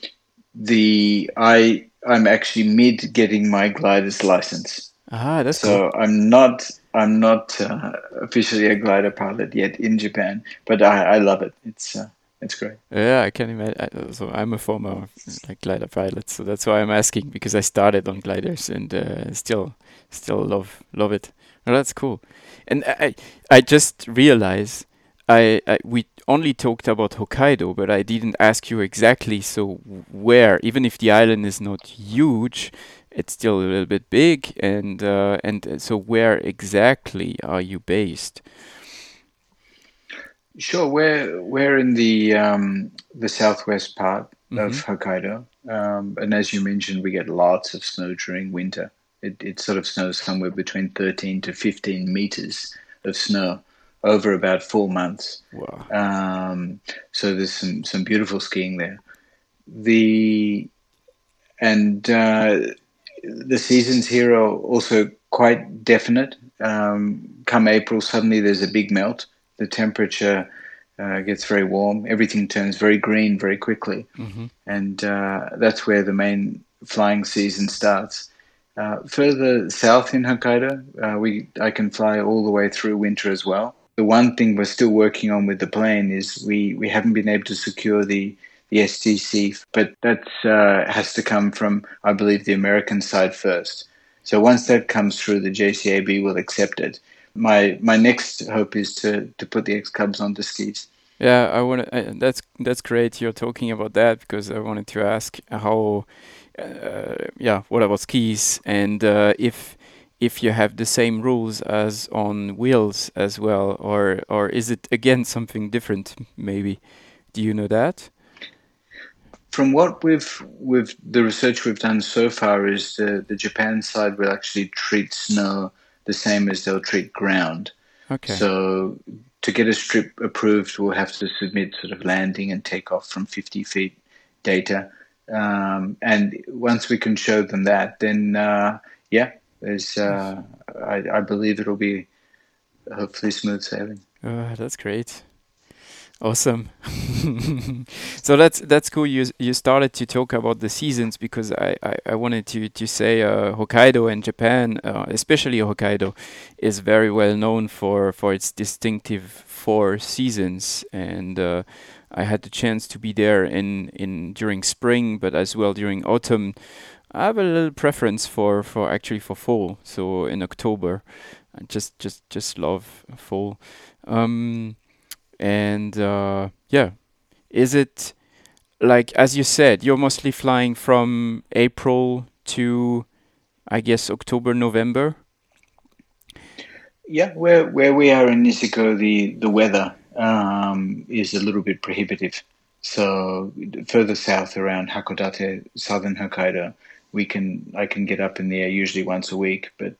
the I I'm actually mid getting my glider's license. Ah, that's so cool. I'm not I'm not uh, officially a glider pilot yet in Japan, but I, I love it. It's uh, it's great. Yeah, I can imagine. So I'm a former like glider pilot, so that's why I'm asking because I started on gliders and uh, still still love love it. Well, that's cool. And I, I just realized I, I, we only talked about Hokkaido, but I didn't ask you exactly. So where, even if the island is not huge, it's still a little bit big. And uh, and uh, so where exactly are you based? Sure, we're we're in the um, the southwest part mm-hmm. of Hokkaido, um, and as you mentioned, we get lots of snow during winter. It, it sort of snows somewhere between 13 to 15 meters of snow over about four months. Wow. Um, so there's some, some beautiful skiing there. The and uh, the seasons here are also quite definite. Um, come April, suddenly there's a big melt. The temperature uh, gets very warm. Everything turns very green very quickly, mm-hmm. and uh, that's where the main flying season starts. Uh, further south in Hokkaido, uh, we I can fly all the way through winter as well. The one thing we're still working on with the plane is we, we haven't been able to secure the the STC, but that uh, has to come from I believe the American side first. So once that comes through, the JCAB will accept it. My my next hope is to to put the X Cubs on the skis. Yeah, I want to. That's that's great. You're talking about that because I wanted to ask how uh, yeah, what about skis? And uh, if if you have the same rules as on wheels as well, or or is it again something different? Maybe. Do you know that? From what we've with the research we've done so far, is the the Japan side will actually treat snow the same as they'll treat ground. Okay. So to get a strip approved, we'll have to submit sort of landing and takeoff from 50 feet data um, and once we can show them that, then uh, yeah, there's uh, I, I, believe it'll be hopefully smooth sailing. Uh, that's great. Awesome. so that's that's cool. You you started to talk about the seasons because I, I, I wanted to to say uh, Hokkaido and Japan, uh, especially Hokkaido, is very well known for for its distinctive four seasons, and uh, I had the chance to be there in in during spring, but as well during autumn. I have a little preference for for actually for fall. So in October, I just just just love fall. Um, and uh, yeah, is it like as you said, you're mostly flying from April to, I guess, October, November? Yeah, where where we are in Niseko, the the weather um, is a little bit prohibitive. So further south around Hakodate, southern Hokkaido, we can I can get up in the air usually once a week, but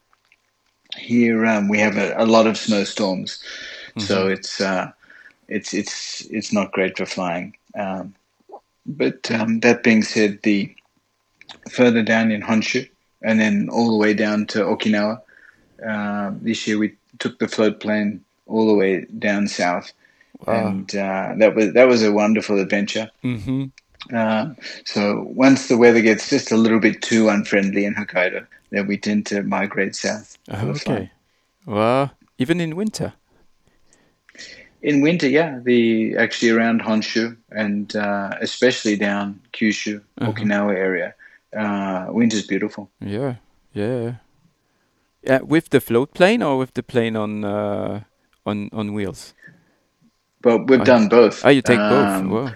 here um, we have a, a, lot of snowstorms, mm-hmm. so it's uh, it's it's it's not great for flying. Um, but um, that being said, the further down in Honshu and then all the way down to Okinawa. Uh, this year we took the float plane all the way down south, wow. and uh, that was that was a wonderful adventure. Mm-hmm. Uh, so once the weather gets just a little bit too unfriendly in Hokkaido, then we tend to migrate south. okay. Well, even in winter in winter, yeah, the actually around Honshu and uh, especially down Kyushu, uh-huh. Okinawa area, uh, winter's beautiful. Yeah, yeah, yeah. With the float plane or with the plane on uh, on on wheels? But we've oh, done both. Oh, you take um, both. Wow.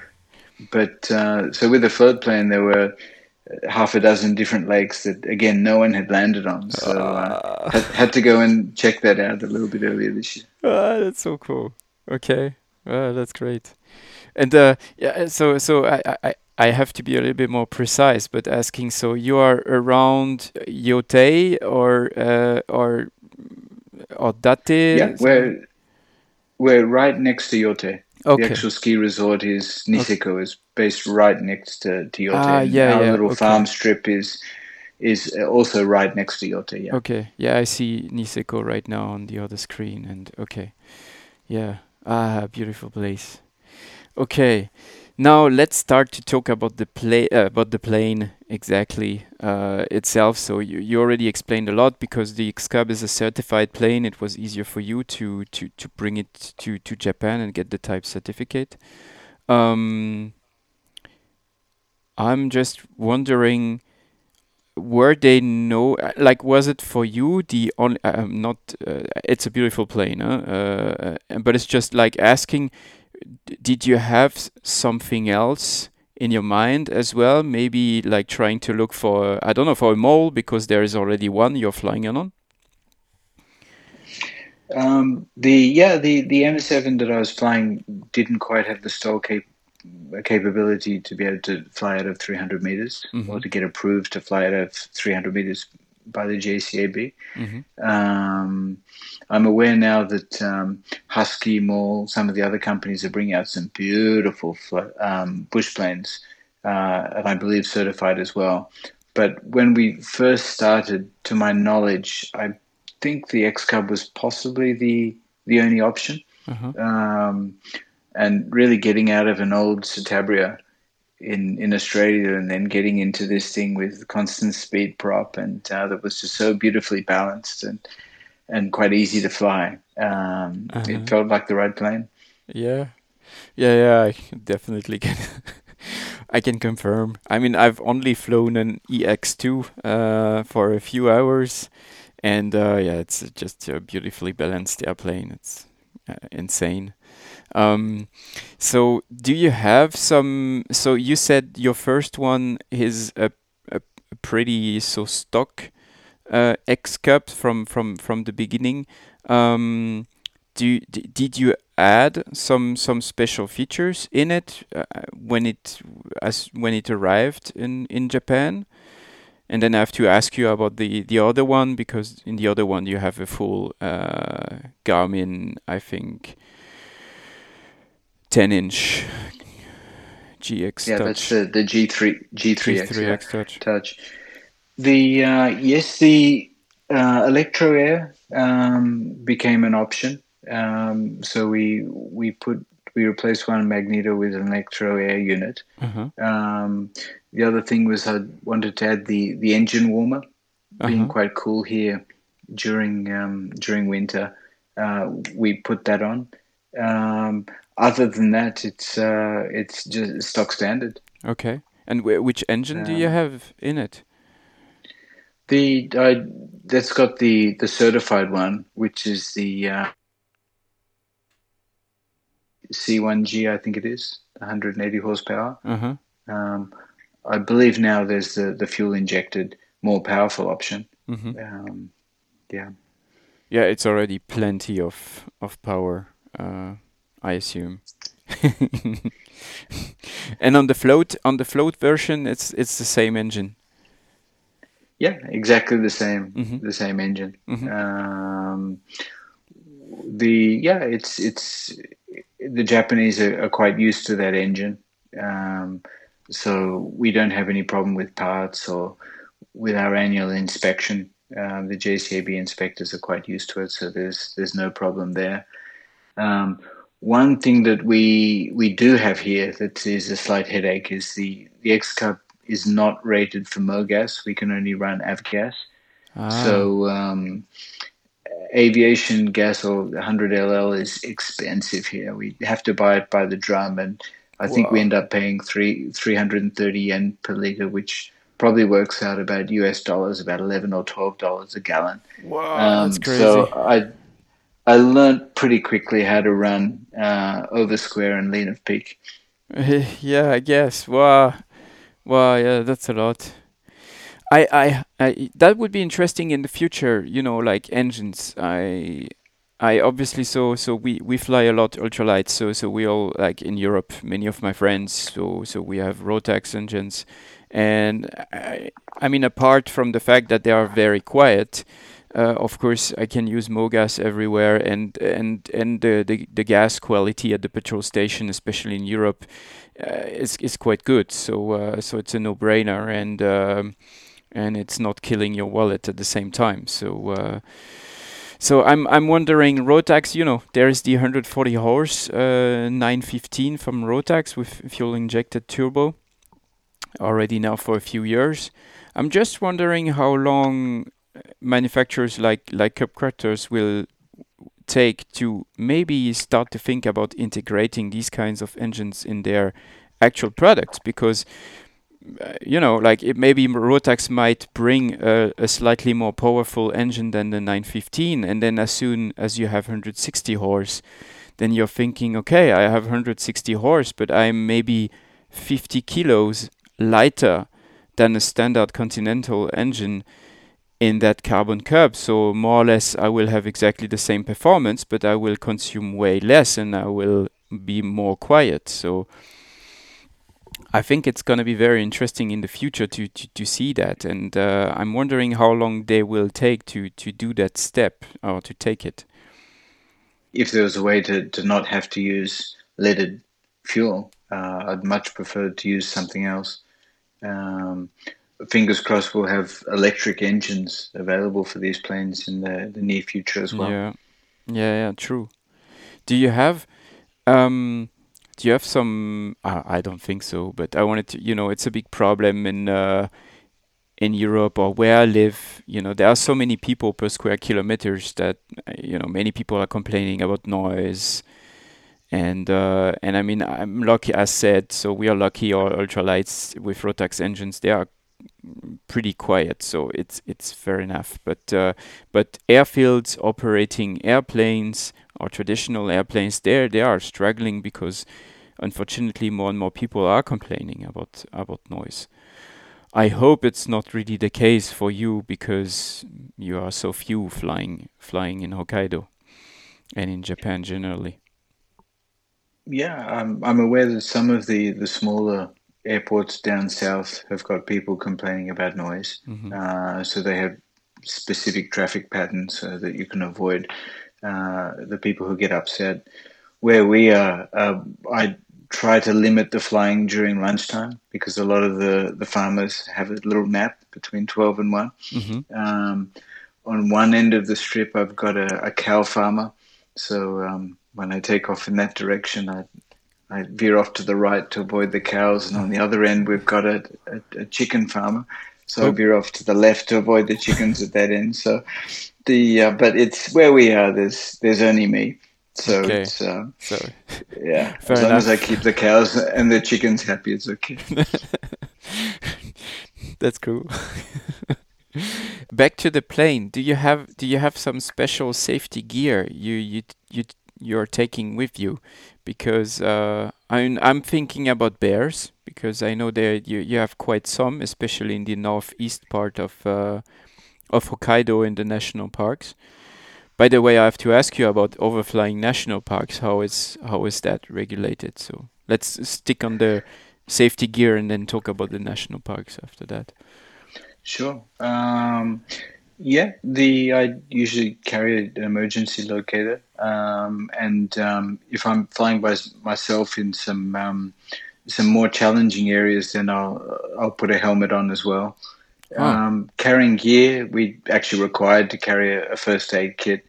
But uh, so with the float plane, there were half a dozen different lakes that again no one had landed on. So uh, had, had, to go and check that out a little bit earlier this year. Ah, that's so cool. Okay, well, that's great. And uh, yeah, so so I, I I have to be a little bit more precise, but asking. So you are around Yotei or uh, or or Date? Yeah, we're we're right next to Yotei. Okay. The actual ski resort is Niseko okay. is based right next to, to Yotei. Ah, yeah, Our yeah, little okay. farm strip is is also right next to Yotei. Yeah. Okay. Yeah, I see Niseko right now on the other screen, and okay, yeah. Ah, beautiful place. Okay, now let's start to talk about the play uh, about the plane exactly uh, itself. So you, you already explained a lot because the X-Cub is a certified plane. It was easier for you to to to bring it to to Japan and get the type certificate. Um, I'm just wondering were they no like was it for you the only um, not uh, it's a beautiful plane huh? uh, uh but it's just like asking did you have something else in your mind as well maybe like trying to look for i don't know for a Maule because there is already one you're flying on um, the yeah the the M7 that I was flying didn't quite have the STOL cap- capability to be able to fly out of 300 meters mm-hmm. or to get approved to fly out of 300 meters by the JCAB. Mm-hmm. Um, I'm aware now that um, Husky Maule, some of the other companies are bringing out some beautiful um, bush planes, uh, and I believe certified as well. But when we first started, to my knowledge, I think the X Cub was possibly the the only option. Uh-huh. Um, and really getting out of an old Citabria in in Australia and then getting into this thing with constant speed prop and uh, that was just so beautifully balanced and and quite easy to fly. Um, uh-huh. It felt like the right plane. Yeah, yeah, yeah. I definitely can. I can confirm. I mean, I've only flown an EX2 uh, for a few hours, and uh, yeah, it's just a beautifully balanced airplane. It's uh, insane. Um, so do you have some? So you said your first one is a, a pretty so stock uh, X Cub from from from the beginning. Um, do did you add some some special features in it uh, when it as when it arrived in in Japan? And then I have to ask you about the the other one because in the other one you have a full uh, Garmin, I think, 10 inch GX yeah, touch. that's the, the G3 G3, G3 X, touch. touch. The uh, yes, the uh, Electroair um, became an option. Um, so we we put we replaced one magneto with an Electroair unit. Uh-huh. Um, the other thing was I wanted to add the the engine warmer, being Uh-huh. quite cool here during um, during winter. Uh, we put that on. Um, other than that, it's uh, it's just stock standard. Okay. And wh- which engine do you Um, have in it? The I, that's got the the certified one, which is the uh, C1G, I think it is, 180 horsepower. Uh-huh. Um, I believe now there's the, the fuel injected, more powerful option. hmm Um, yeah. Yeah, it's already plenty of of power, uh, I assume. and on the float on the float version, it's it's the same engine. Yeah, exactly the same, Mhm. the same engine. Mhm. Um, the yeah, it's it's the Japanese are, are quite used to that engine, um, so we don't have any problem with parts or with our annual inspection. Um, the JCAB inspectors are quite used to it, so there's there's no problem there. Um, one thing that we we do have here that is a slight headache is the the X Cub is not rated for MoGas. We can only run avgas. Ah, So um, aviation gas or 100 LL is expensive here. We have to buy it by the drum, and I think we end up paying three 330 yen per liter, which probably works out about US dollars, about 11 or 12 dollars a gallon. wow, Um, that's crazy. so I I learned pretty quickly how to run uh, over square and lean of peak. yeah, I guess. Wow, wow, yeah, that's a lot. I, I, I, that would be interesting in the future. You know, like engines. I, I obviously so so we we fly a lot ultralights. So so we all like in Europe. Many of my friends. So so we have Rotax engines, and I, I mean apart from the fact that they are very quiet. Uh, of course, I can use MoGas everywhere, and and and the, the the gas quality at the petrol station, especially in Europe, uh, is is quite good. So uh, so it's a no-brainer, and um, and it's not killing your wallet at the same time. So. So I'm I'm wondering Rotax, you know, there's the 140 horse uh, 915 from Rotax with fuel injected turbo already now for a few years. I'm just wondering how long manufacturers like like Cub Crafters will take to maybe start to think about integrating these kinds of engines in their actual products because uh, you know like it maybe Rotax might bring a, a slightly more powerful engine than the 915 and then as soon as you have 160 horse then you're thinking okay I have 160 horse but I'm maybe 50 kilos lighter than a standard Continental engine in that Carbon Cub. So more or less, I will have exactly the same performance, but I will consume way less and I will be more quiet. So I think it's going to be very interesting in the future to to, to see that, and uh, I'm wondering how long they will take to to do that step or to take it. If there was a way to, to not have to use leaded fuel, uh, I'd much prefer to use something else. Um, fingers crossed we'll have electric engines available for these planes in the, the near future as well. Yeah, yeah, yeah, true. Do you have um do you have some uh, I don't think so, but I wanted to you know, it's a big problem in uh in Europe or where I live, you know, there are so many people per square kilometers that you know, many people are complaining about noise. And uh, and I mean, I'm lucky, as said, so we are lucky. Our ultralights with Rotax engines, they are pretty quiet, so it's it's fair enough. But uh, but airfields operating airplanes or traditional airplanes, there they are struggling because unfortunately more and more people are complaining about about noise. I hope it's not really the case for you because you are so few flying flying in Hokkaido and in Japan generally. Yeah, I'm, I'm aware that some of the, the smaller airports down south have got people complaining about noise. Mhm. Uh, so they have specific traffic patterns so that you can avoid uh, the people who get upset. Where we are, uh, I try to limit the flying during lunchtime because a lot of the, the farmers have a little nap between 12 and 1. hmm Um, on one end of the strip, I've got a, a cow farmer. So um, when I take off in that direction, I I veer off to the right to avoid the cows, and on the other end we've got a, a, a chicken farmer. So oh. I veer off to the left to avoid the chickens at that end. So the uh, but it's where we are. There's there's only me. So okay. it's uh, so yeah. as long enough. as I keep the cows and the chickens happy, it's okay. That's cool. Back to the plane. Do you have do you have some special safety gear you you you you're taking with you? Because uh, I'm I'm thinking about bears because I know that you you have quite some, especially in the northeast part of uh, of Hokkaido in the national parks. By the way, I have to ask you about overflying national parks. How is how is that regulated? So let's stick on the safety gear and then talk about the national parks after that. Sure. Um, yeah, the I usually carry an emergency locator, um, and um, if I'm flying by myself in some um, some more challenging areas, then I'll I'll put a helmet on as well. Oh. Um, carrying gear, we actually required to carry a, a first aid kit,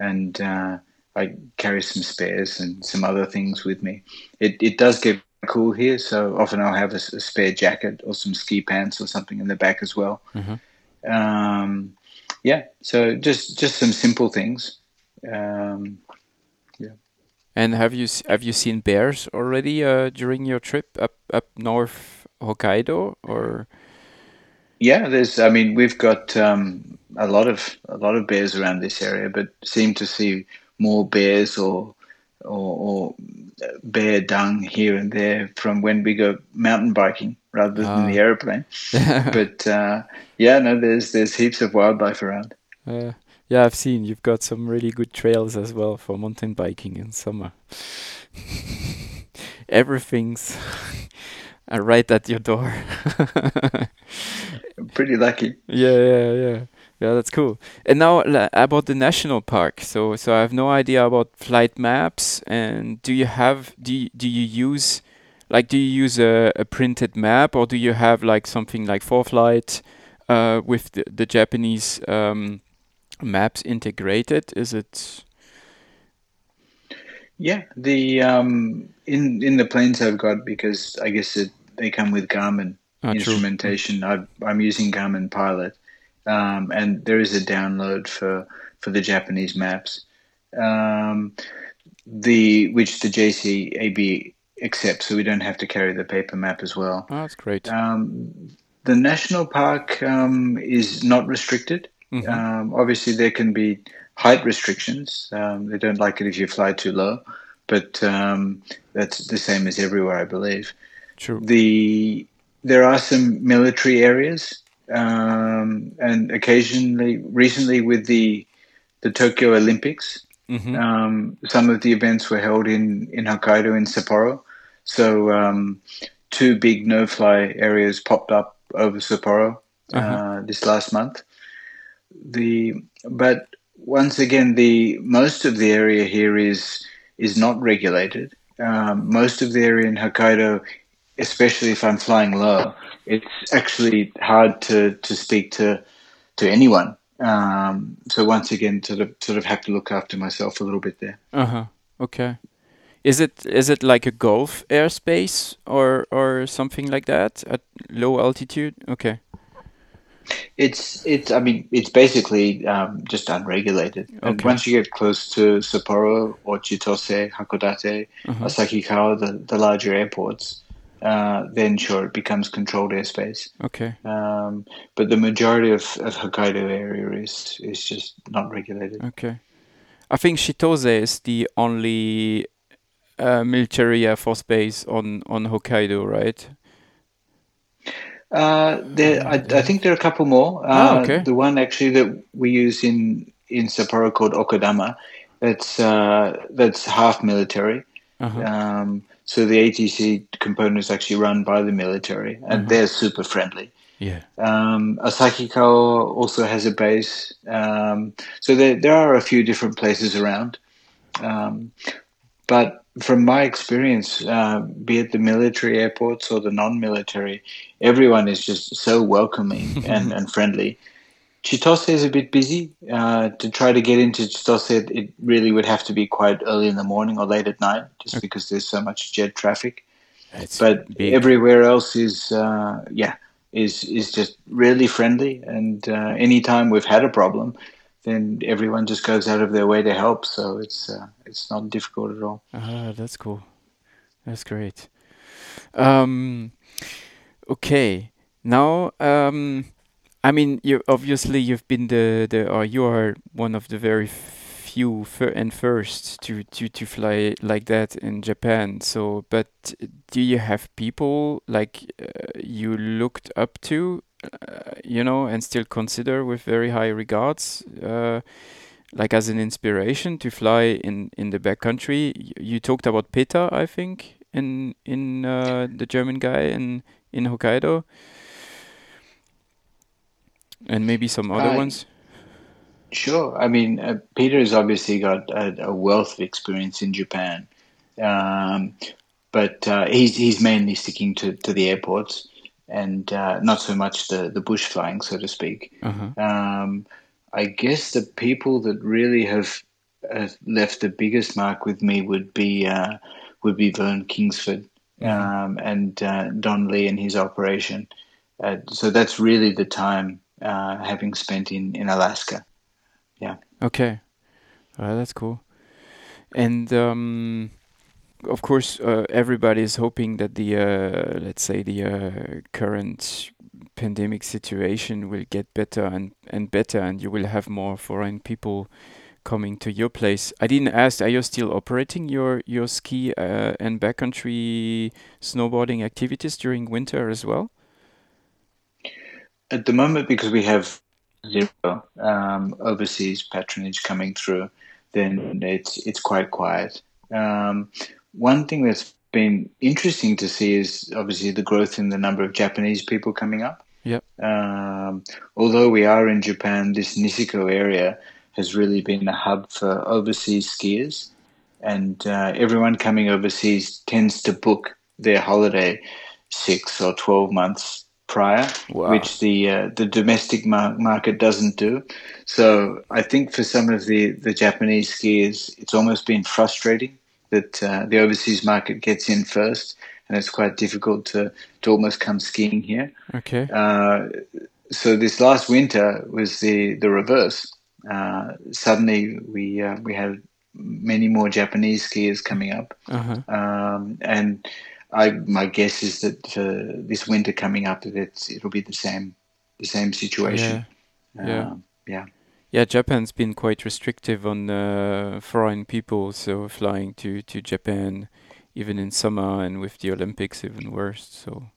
and uh, I carry some spares and some other things with me. It it does get cool here, so often I'll have a, a spare jacket or some ski pants or something in the back as well. Mm-hmm. Um, yeah, so just just some simple things. Um, yeah. And have you have you seen bears already uh, during your trip up up north Hokkaido or? Yeah, there's. I mean, we've got um, a lot of a lot of bears around this area, but seem to see more bears or or, or bear dung here and there from when we go mountain biking rather than oh. the ah. aeroplane. but uh, yeah, no, there's there's heaps of wildlife around. Uh, yeah, I've seen you've got some really good trails as well for mountain biking in summer. Everything's right at your door. Pretty lucky. Yeah, yeah, yeah. Yeah, that's cool. And now about the national park. So, so I have no idea about flight maps. And do you have do you, do you use like do you use a, a printed map or do you have like something like for flight uh, with the, the Japanese um, maps integrated? Is it? Yeah, the um, in in the planes I've got because I guess it, they come with Garmin ah, instrumentation. i am using Garmin Pilot um, and there is a download for for the Japanese maps, um, the which the JCAB accepts, so we don't have to carry the paper map as well. Oh, that's great. Um, the national park um, is not restricted. Mm-hmm. Um, obviously, there can be height restrictions. Um, they don't like it if you fly too low, but that's the same as everywhere, I believe. True. The there are some military areas um, and occasionally, recently with the the Tokyo Olympics, mm-hmm. um, some of the events were held in in Hokkaido in Sapporo. So um, two big no-fly areas popped up over Sapporo uh, uh-huh. this last month. The but once again, the most of the area here is is not regulated. Um, most of the area in Hokkaido, especially if I'm flying low, it's actually hard to, to speak to to anyone. Um, so once again, sort of sort of have to look after myself a little bit there. Uh huh. Okay. Is it is it like a Golf airspace or or something like that at low altitude? Okay. It's it's I mean it's basically um, just unregulated. Okay. And once you get close to Sapporo or Chitose, Hakodate, uh -huh. Asahikawa, the, the larger airports, uh, then sure it becomes controlled airspace. Okay. Um, but the majority of, of Hokkaido area is is just not regulated. Okay. I think Chitose is the only uh, military air force base on on Hokkaido, right? Uh, there, I, I, think there are a couple more. Oh, uh, oh, okay. The one actually that we use in in Sapporo called Okadama, that's uh, that's half military. Uh-huh. Um, so the ATC component is actually run by the military, and mm-hmm. they're super friendly. Yeah. Um, Asahikawa also has a base. Um, so there, there are a few different places around. Um, but from my experience, uh, be it the military airports or the non military, everyone is just so welcoming and, and friendly. Chitose is a bit busy. Uh, to try to get into Chitose, it, really would have to be quite early in the morning or late at night, just because there's so much jet traffic. It's but big. everywhere else is uh, yeah is is just really friendly and uh, anytime we've had a problem then everyone just goes out of their way to help so it's uh, it's not difficult at all Ah, that's cool. That's great. Um, okay. Now, um, I mean, you obviously you've been the the or you are one of the very few fir and first to to to fly like that in Japan. So, but do you have people like uh, you looked up to, uh, you know, and still consider with very high regards? Uh, like as an inspiration to fly in in the backcountry. Y- You talked about Peter, I think, in in uh, the German guy in in Hokkaido, and maybe some other Uh, ones. Sure. I mean, uh, Peter has obviously got a, a wealth of experience in Japan, um, but uh, he's he's mainly sticking to, to the airports and uh, not so much the, the bush flying, so to speak. Uh-huh. Um, I guess the people that really have uh, left the biggest mark with me would be uh, would be Vern Kingsford um, and uh, Don Lee and his operation. Uh, so that's really the time uh, having spent in, in Alaska. Yeah. Okay, uh, that's cool. And um, of course, uh, everybody is hoping that the uh, let's say the uh, current pandemic situation will get better and and better, and you will have more foreign people coming to your place. I didn't ask, are you still operating your your ski uh, and backcountry snowboarding activities during winter as well? At the moment, because we have zero um, overseas patronage coming through, then it's it's quite quiet. Um, one thing that's been interesting to see is obviously the growth in the number of Japanese people coming up. Yep. Um, although we are in Japan, this Niseko area has really been a hub for overseas skiers, and uh, everyone coming overseas tends to book their holiday six or twelve months prior, Wow. which the uh, the domestic mar- market doesn't do. So I think for some of the the Japanese skiers, it's almost been frustrating that uh, the overseas market gets in first, and it's quite difficult to to almost come skiing here. Okay. Uh, so this last winter was the the reverse. Uh, suddenly we uh, we had many more Japanese skiers coming up, Uh-huh. um, and I my guess is that for this winter coming up, that it's, it'll be the same the same situation. Yeah. Um, yeah. Yeah, Japan's been quite restrictive on uh, foreign people, so flying to, to Japan, even in summer, and with the Olympics, even worse. So,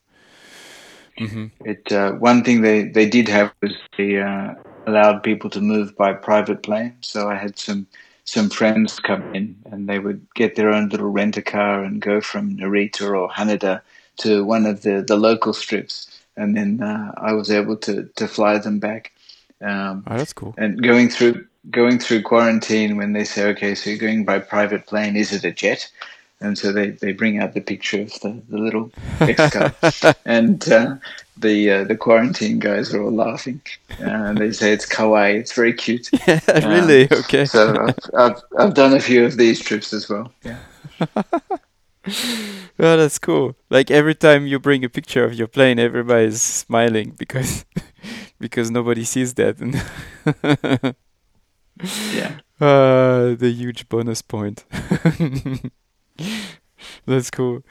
hmm It uh, one thing they, they did have was the uh, allowed people to move by private plane. So I had some some friends come in and they would get their own little rent a car and go from Narita or Haneda to one of the, the local strips, and then uh, I was able to, to fly them back. Um, oh, that's cool. and going through going through quarantine when they say, okay, so you're going by private plane, is it a jet? And so they, they bring out the picture of the, the little car, and uh, the uh, the quarantine guys are all laughing, uh, and they say it's kawaii, it's very cute. Yeah, really? Okay. So I've, I've I've done a few of these trips as well. Yeah. well, that's cool. Like every time you bring a picture of your plane, everybody's smiling because because nobody sees that. And Yeah. uh, the huge bonus point. That's cool.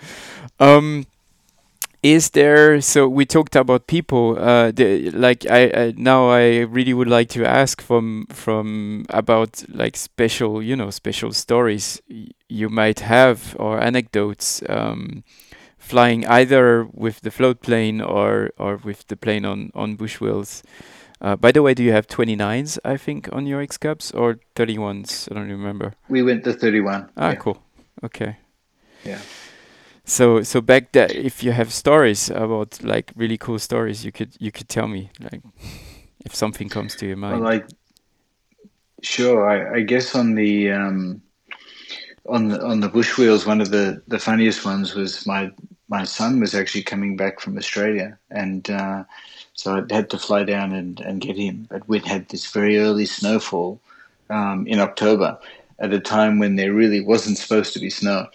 Um, is there? So we talked about people. Uh, the, like I, I now I really would like to ask from from about like special, you know, special stories you might have or anecdotes. Um, flying either with the float plane or or with the plane on on bush wheels. Uh, by the way, do you have 29s, I think, on your X Cubs or 31s? I don't remember. We went to 31. Ah, yeah. cool. Okay. Yeah. So so back there, if you have stories about like really cool stories, you could you could tell me like if something comes to your mind. Well, like, sure. I, I guess on the um, on the on the bush wheels, one of the, the funniest ones was my my son was actually coming back from Australia, and uh, So I had to fly down and, and get him. But we'd had this very early snowfall um, in October at a time when there really wasn't supposed to be snow.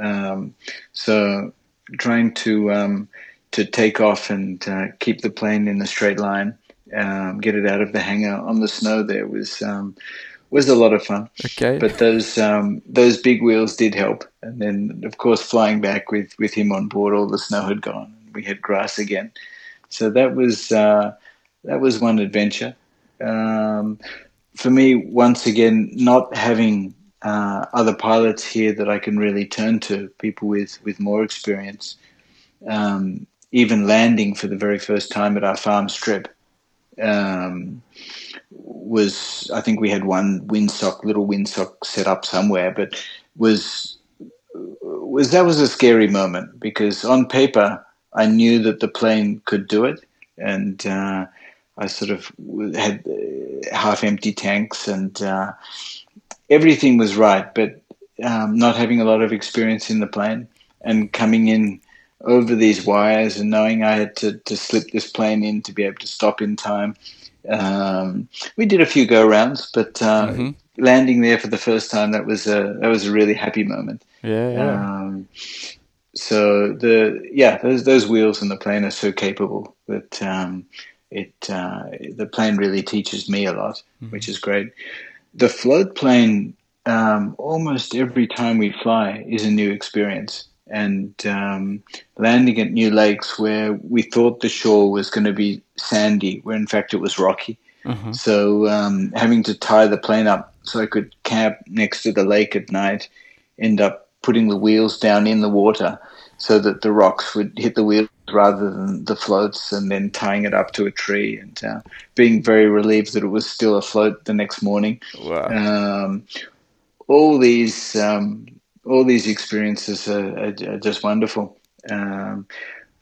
Um, so trying to um, to take off and uh, keep the plane in a straight line, um, get it out of the hangar on the snow there was um, was a lot of fun. Okay. But those um, those big wheels did help, and then of course flying back with with him on board, all the snow had gone. We had grass again, so that was uh, that was one adventure. Um, for me, once again, not having uh, other pilots here that I can really turn to, people with with more experience. Um, even landing for the very first time at our farm strip um, was I think we had one windsock, little windsock set up somewhere, but was was that was a scary moment because on paper I knew that the plane could do it, and uh, I sort of had half empty tanks and uh, everything was right, but um, not having a lot of experience in the plane and coming in over these wires and knowing I had to, to slip this plane in to be able to stop in time. Um, we did a few go rounds, but uh, mm-hmm. landing there for the first time that was a that was a really happy moment. Yeah. yeah. Um, so the yeah those those wheels on the plane are so capable that um, it uh, the plane really teaches me a lot, mm-hmm. which is great. The float plane um, almost every time we fly is a new experience and um, landing at new lakes where we thought the shore was going to be sandy, where in fact it was rocky. Mm-hmm. So um, having to tie the plane up so I could camp next to the lake at night, end up putting the wheels down in the water so that the rocks would hit the wheels rather than the floats, and then tying it up to a tree and uh, being very relieved that it was still afloat the next morning. Wow. Um, all these um, all these experiences are, are, are just wonderful. Um,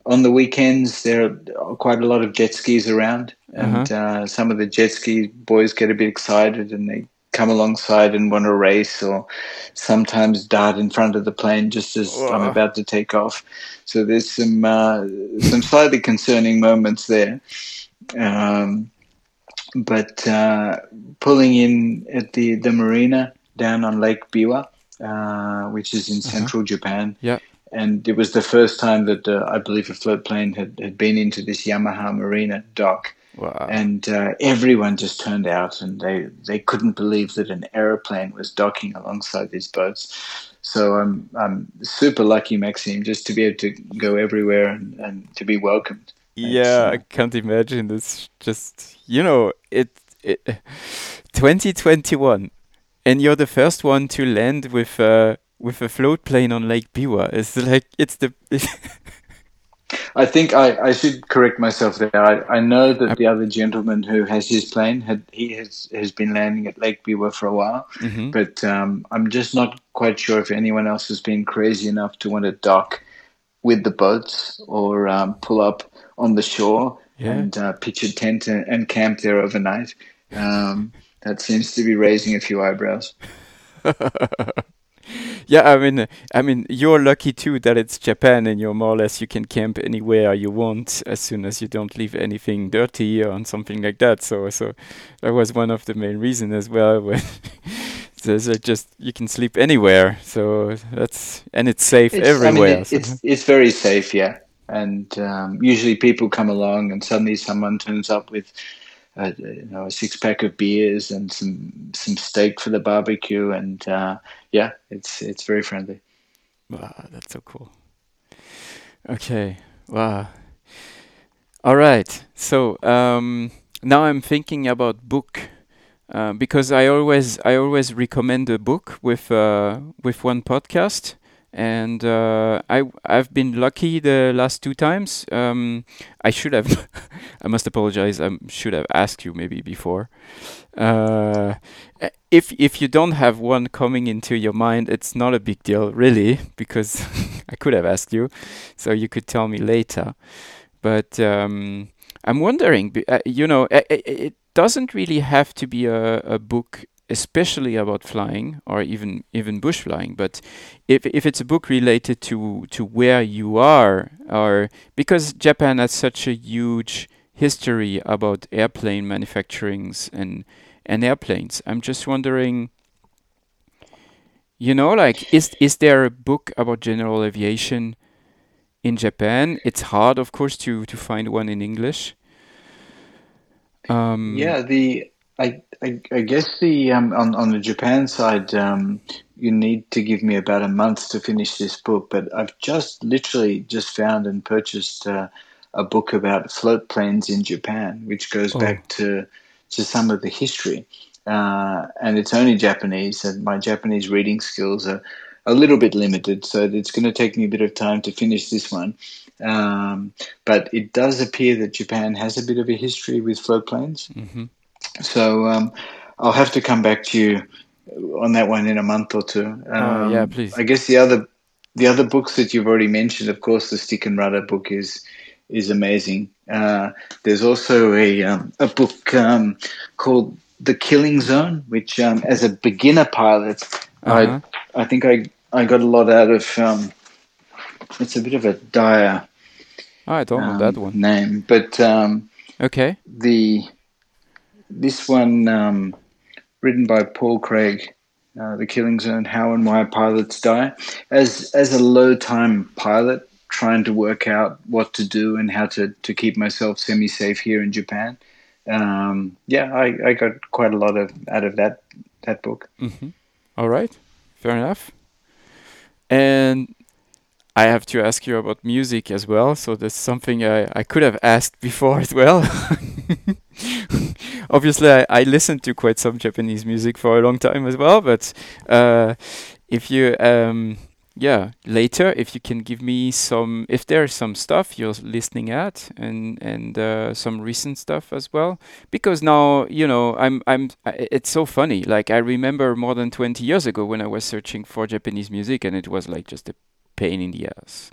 on the weekends, there are quite a lot of jet skis around, and uh-huh. uh, some of the jet ski boys get a bit excited and they come alongside and want to race, or sometimes dart in front of the plane just as Whoa. I'm about to take off. So there's some uh, some slightly concerning moments there. Um, but uh, pulling in at the the marina down on Lake Biwa, uh, which is in uh-huh. central Japan. Yeah. And it was the first time that uh, I believe a float plane had, had been into this Yamaha Marina dock. Wow. And uh, everyone just turned out and they, they couldn't believe that an aeroplane was docking alongside these boats. So I'm, I'm super lucky, Maxime, just to be able to go everywhere and, and to be welcomed. Yeah, I can't imagine this. Just, you know, it, it 2021 and you're the first one to land with uh, with a float plane on Lake Biwa. It's like it's the. I think I, I should correct myself there. I, I know that the other gentleman who has his plane had he has has been landing at Lake Biwa for a while, mm-hmm. but um, I'm just not quite sure if anyone else has been crazy enough to want to dock with the boats or um, pull up on the shore yeah. and uh, pitch a tent and, and camp there overnight. Um, that seems to be raising a few eyebrows. yeah, I mean, I mean, you're lucky too that it's Japan and you're more or less you can camp anywhere you want as soon as you don't leave anything dirty or something like that. So, so that was one of the main reasons as well. When there's a just you can sleep anywhere, so that's and it's safe it's, everywhere. I mean, it, it's it's very safe, yeah. And um, usually people come along and suddenly someone turns up with a, you know, a six pack of beers and some some steak for the barbecue, and uh, yeah, it's it's very friendly. Wow, that's so cool. Okay, wow. All right, so um, now I'm thinking about book. Uh, because I always I always recommend a book with uh, with one podcast, and uh, I I've been lucky the last two times. Um, I should have, I must apologize. I should have asked you maybe before. Uh, if if you don't have one coming into your mind, it's not a big deal really, because I could have asked you, so you could tell me later. But um, I'm wondering, uh, you know, it, it doesn't really have to be a, a book especially about flying or even even bush flying but if if it's a book related to to where you are or because Japan has such a huge history about airplane manufacturings and and airplanes. I'm just wondering, you know, like is is there a book about general aviation in Japan? It's hard, of course, to to find one in English. Um, yeah, the I, I, I guess the um, on on the Japan side, um, you need to give me about a month to finish this book. But I've just literally just found and purchased uh, a book about float planes in Japan, which goes oh. back to to some of the history. Uh, and it's only Japanese, and my Japanese reading skills are a little bit limited, so it's going to take me a bit of time to finish this one. Um, but it does appear that Japan has a bit of a history with float planes. Mm-hmm. So um, I'll have to come back to you on that one in a month or two. Um, uh, yeah, please. I guess the other the other books that you've already mentioned, of course, the Stick and Rudder book is is amazing. Uh, there's also a um, a book um, called The Killing Zone, which um, as a beginner pilot, uh-huh. I I think I I got a lot out of. Um, it's a bit of a dire. Oh, I don't know that um, one name, but okay. The this one, um, written by Paul Craig, uh, The Killing Zone How and Why Pilots Die. As, as a low time pilot, trying to work out what to do and how to, to keep myself semi safe here in Japan. Um, yeah, I, I got quite a lot of out of that that book. Mm-hmm. All right, fair enough. And I have to ask you about music as well. So that's something I, I could have asked before as well. Obviously, I, I listened to quite some Japanese music for a long time as well. But uh, if you, um, yeah, later, if you can give me some, if there's some stuff you're listening at, and and uh, some recent stuff as well, because now you know I'm I'm. It's so funny. Like I remember more than 20 years ago when I was searching for Japanese music, and it was like just a pain in the ass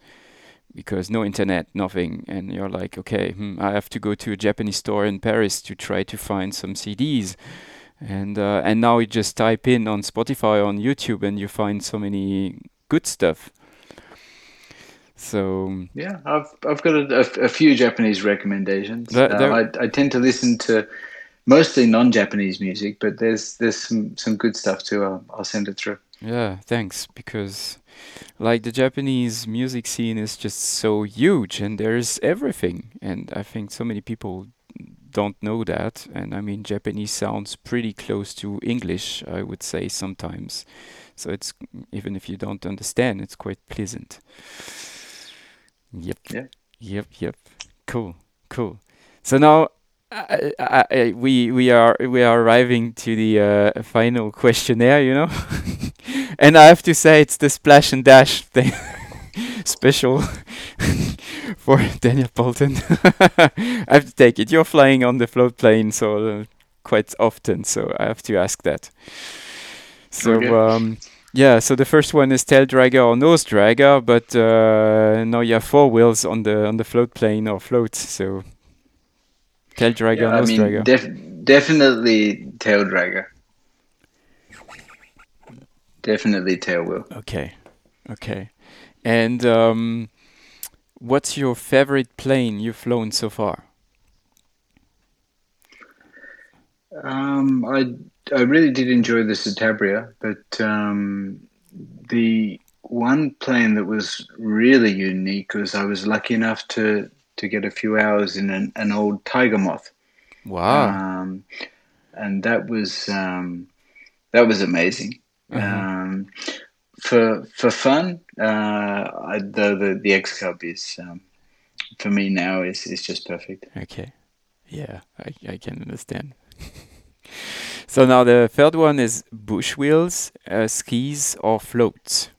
because no internet, nothing, and you're like, okay, hmm, I have to go to a Japanese store in Paris to try to find some CDs, and uh, and now you just type in on Spotify on YouTube and you find so many good stuff. So yeah, I've I've got a, a, a few Japanese recommendations. uh, I I tend to listen to mostly non-Japanese music, but there's there's some some good stuff too. I'll, I'll send it through. Yeah, thanks because like the Japanese music scene is just so huge and there's everything and I think so many people don't know that and I mean Japanese sounds pretty close to English I would say sometimes. So it's even if you don't understand it's quite pleasant. Yep. Yeah. yep yep. Cool cool. So now I, I, we we are we are arriving to the uh, final questionnaire you know and I have to say it's the splash and dash thing special for Daniel Bolton. I have to take it. You're flying on the float plane so uh, quite often, so I have to ask that. So okay. um, yeah, so the first one is tail dragger or nose dragger, but uh, now you have four wheels on the on the float plane or float. So tail dragger, yeah, nose I mean, dragger. Def- definitely tail dragger. Definitely Tailwheel. Okay, okay. And um, what's your favorite plane you've flown so far? Um, I I really did enjoy the Citabria, but um, the one plane that was really unique was I was lucky enough to to get a few hours in an, an old Tiger Moth. Wow! Um, and that was um, that was amazing. Uh-huh. Um, for for fun, uh, I, the, the the X Cub is um, for me now is is just perfect. Okay, yeah, I I can understand. so now the third one is bush wheels, uh, skis, or floats.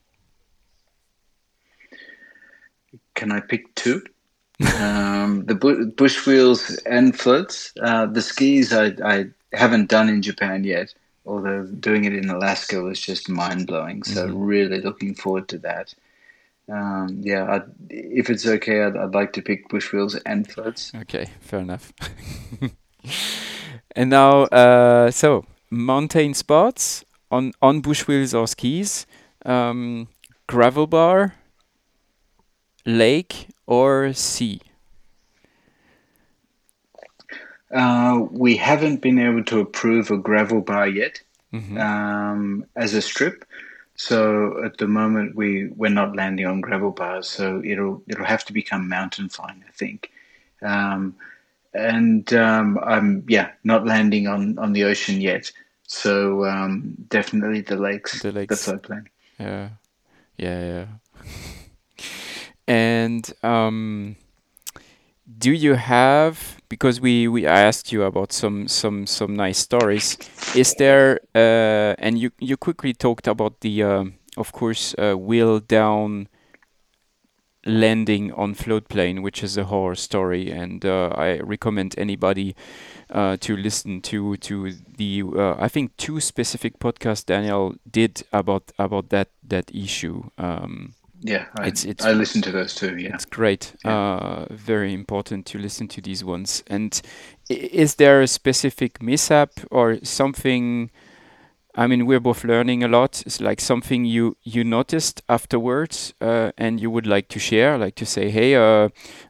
Can I pick two? um, the bu- bush wheels and floats. Uh, the skis I, I haven't done in Japan yet although doing it in Alaska was just mind blowing. So mm-hmm. really looking forward to that. Um, yeah, I'd, if it's okay, I'd, I'd, like to pick bush wheels and floats. Okay, fair enough. and now, uh, so mountain spots on on bush wheels or skis, um, gravel bar, lake or sea. Uh, we haven't been able to approve a gravel bar yet Mhm. um, as a strip. So at the moment we we're not landing on gravel bars. So it'll it'll have to become mountain flying, I think. Um, and um, I'm yeah not landing on on the ocean yet. So um, definitely the lakes, The lakes. the lakes. floodplain. Yeah, yeah, yeah. and um, do you have because we we asked you about some some some nice stories? Is there uh, and you you quickly talked about the um, of course uh, wheel down landing on floatplane, which is a horror story, and uh, I recommend anybody uh, to listen to to the uh, I think two specific podcasts Daniel did about about that that issue. Um, Yeah, I, It's- it's- I listened to those too. Yeah. it's great. Yeah. Uh, very important to listen to these ones. And is there a specific mishap or something? I mean, we're both learning a lot. It's like something you you noticed afterwards, uh, and you would like to share, like to say, "Hey, uh,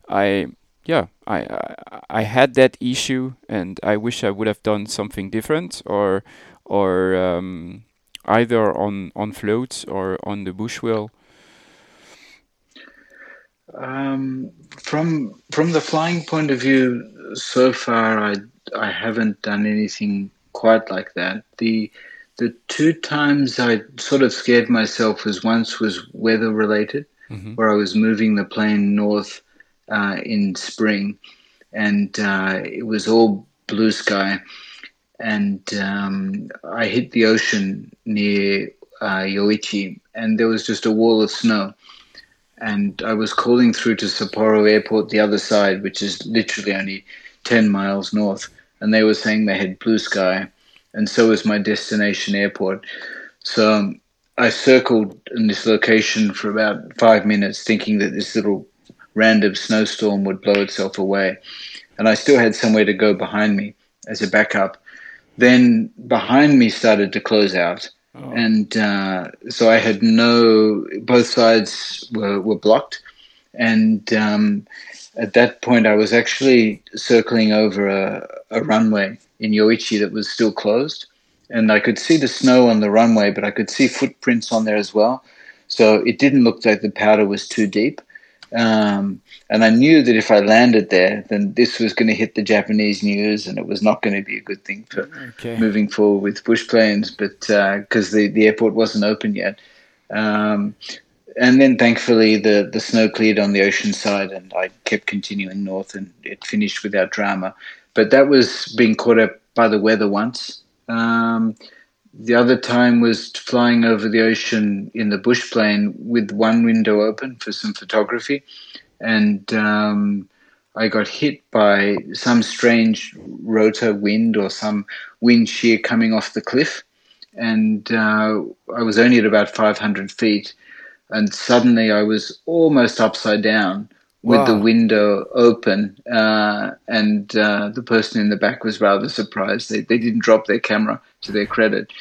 I." Yeah, I, I I had that issue, and I wish I would have done something different, or or um, either on on floats or on the bush wheel. Um, from from the flying point of view, so far I I haven't done anything quite like that. The the two times I sort of scared myself was once was weather related, hmm where I was moving the plane north uh, in spring, and uh, it was all blue sky, and um, I hit the ocean near uh, Yoichi, and there was just a wall of snow and I was calling through to Sapporo Airport, the other side, which is literally only 10 miles north, and they were saying they had blue sky, and so was my destination airport. So um, I circled in this location for about five minutes, thinking that this little random snowstorm would blow itself away, and I still had somewhere to go behind me as a backup. Then behind me started to close out Oh. and uh, so I had no. Both sides were, were blocked, and um, at that point, I was actually circling over a, a runway in Yoichi that was still closed, and I could see the snow on the runway, but I could see footprints on there as well. So it didn't look like the powder was too deep. Um, and I knew that if I landed there, then this was going to hit the Japanese news, and it was not going to be a good thing for Okay. moving forward with bush planes, but because the, the airport wasn't open yet. Um, and then thankfully the, the snow cleared on the ocean side and I kept continuing north and it finished without drama. But that was being caught up by the weather once. Um, the other time was flying over the ocean in the bush plane with one window open for some photography. And um, I got hit by some strange rotor wind or some wind shear coming off the cliff. And uh, I was only at about 500 feet. And suddenly I was almost upside down with the window open. Uh, and uh, the person in the back was rather surprised. They, they didn't drop their camera to their credit.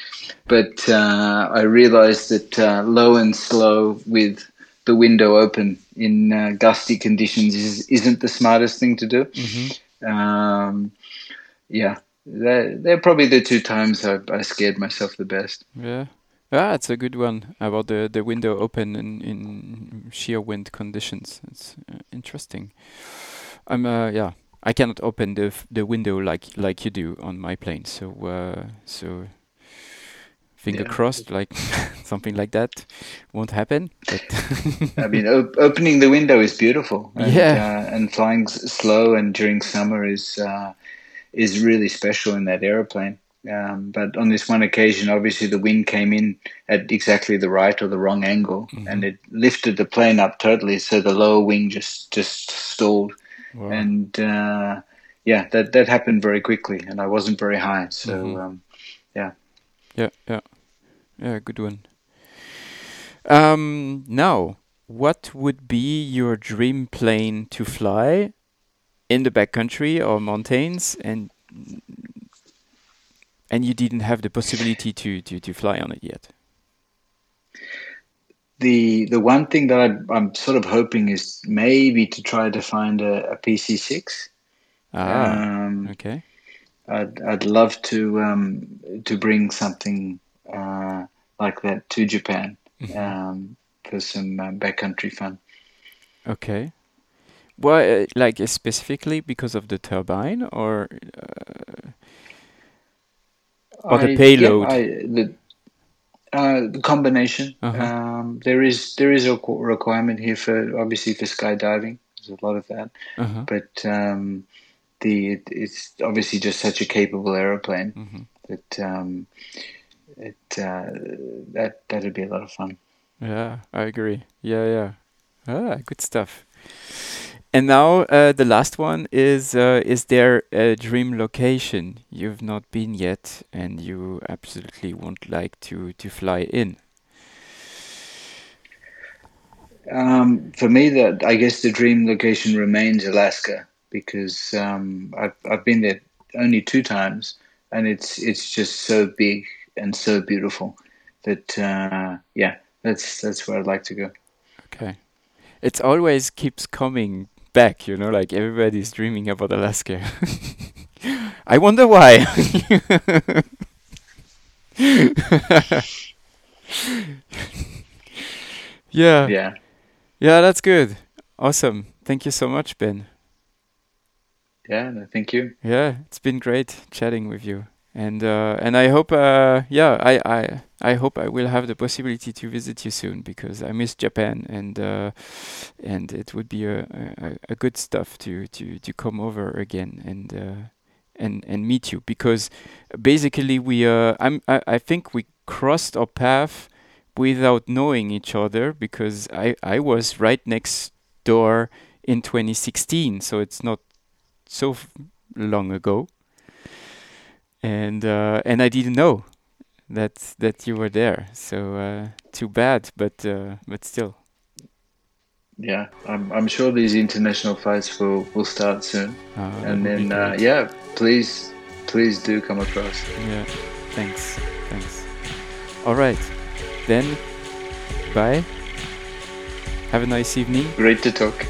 But uh, I realized that uh, low and slow with the window open in uh, gusty conditions is, isn't the smartest thing to do. hmm Um, yeah, they're, they're probably the two times I, I scared myself the best. Yeah. Ah, it's a good one about the, the window open in, in sheer wind conditions. It's uh, interesting. I'm uh, yeah. I cannot open the f- the window like like you do on my plane. So uh, so finger Yeah. crossed, like something like that won't happen. But I mean, op- opening the window is beautiful. And, Yeah. Uh, and flying s- slow and during summer is uh, is really special in that aeroplane. Um, but on this one occasion, obviously the wind came in at exactly the right or the wrong angle, Mhm. and it lifted the plane up totally. So the lower wing just just stalled, wow. and uh, yeah, that that happened very quickly, and I wasn't very high. So Mhm. um, Yeah, yeah, yeah. Good one. Um, now, what would be your dream plane to fly in the backcountry or mountains, and and you didn't have the possibility to to to fly on it yet? the the one thing that I, I'm sort of hoping is maybe to try to find a, a PC6. Ah, Um, okay. I'd I'd love to um, to bring something uh, like that to Japan Mhm. um, for some uh, backcountry fun. Okay. Why, uh, like uh, specifically because of the turbine, or Or the I- yeah, payload. I, the uh, the combination. Uh-huh. Um, there is there is a requirement here for obviously for skydiving. There's a lot of that, uh-huh. but um, the it, it's obviously just such a capable aeroplane hmm that um, it uh, that that'd be a lot of fun. Yeah, I agree. Yeah, yeah. Ah, good stuff. And now uh, the last one is: uh, Is there a dream location you've not been yet, and you absolutely would like to to fly in? Um, for me, that I guess the dream location remains Alaska because um, I've I've been there only two times, and it's it's just so big and so beautiful that uh, yeah, that's that's where I'd like to go. Okay. It always keeps coming back, you know, like everybody's dreaming about Alaska. I wonder why. yeah. Yeah, Yeah, that's good. Awesome. Thank you so much, Ben. yeah. no, Thank you. Yeah, it's been great chatting with you. And uh, and I hope uh, yeah, I, I I hope I will have the possibility to visit you soon because I miss Japan and uh, and it would be a, a, a good stuff to, to, to come over again and uh, and and meet you because basically we uh, I'm I, I think we crossed our path without knowing each other because I, I was right next door in 2016 so it's not so long ago and uh, and I didn't know that that you were there. So uh, too bad but uh, but still. Yeah, I'm I'm sure these international flights will will start soon, uh, and then uh, yeah, please please do come across. yeah thanks thanks. All right then bye. Have a nice evening. Great to talk.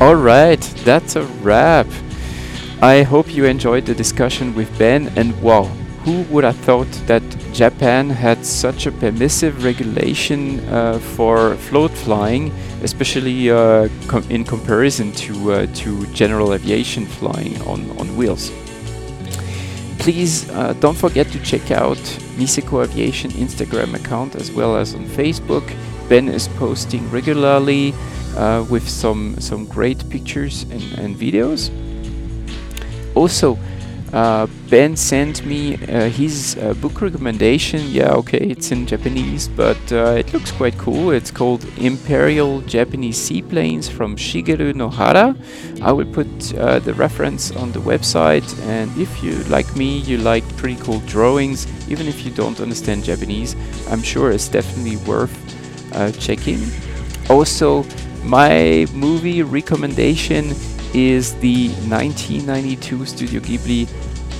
All right, that's a wrap. I hope you enjoyed the discussion with Ben. And wow, who would have thought that Japan had such a permissive regulation uh, for float flying, especially uh, com- in comparison to uh, to general aviation flying on, on wheels? Please uh, don't forget to check out Niseko Aviation Instagram account as well as on Facebook. Ben is posting regularly uh, with some some great pictures and, and videos. Also, uh, Ben sent me uh, his uh, book recommendation. Yeah, okay, it's in Japanese, but uh, it looks quite cool. It's called Imperial Japanese Seaplanes from Shigeru Nohara. I will put uh, the reference on the website, and if you, like me, you like pretty cool drawings, even if you don't understand Japanese, I'm sure it's definitely worth checking. Also, my movie recommendation is the 1992 Studio Ghibli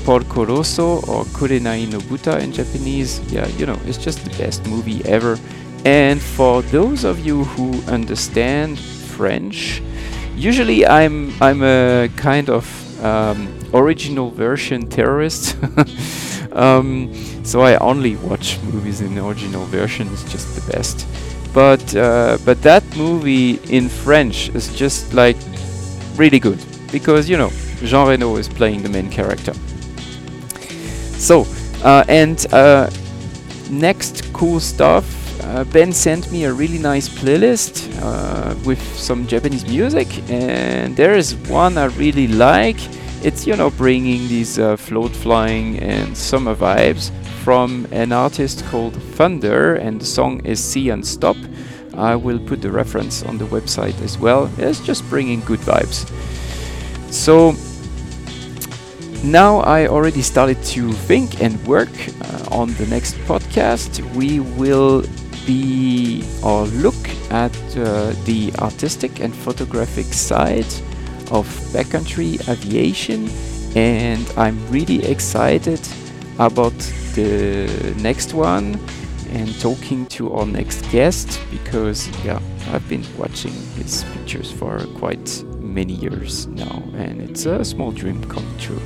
Porco Rosso or Kurenai no Buta in Japanese. Yeah, you know, it's just the best movie ever. And for those of you who understand French, usually I'm I'm a kind of um, original version terrorist. um, so I only watch movies in the original version. It's just the best. But uh, but that movie in French is just like really good because you know Jean Reno is playing the main character. So uh, and uh, next cool stuff. Uh, ben sent me a really nice playlist uh, with some Japanese music, and there is one I really like. It's you know bringing these uh, float flying and summer vibes from an artist called Thunder, and the song is "See and Stop." I will put the reference on the website as well. It's just bringing good vibes. So now I already started to think and work uh, on the next podcast. We will be or look at uh, the artistic and photographic side of backcountry aviation, and I'm really excited about the next one and talking to our next guest because, yeah, I've been watching his pictures for quite many years now, and it's a small dream come true.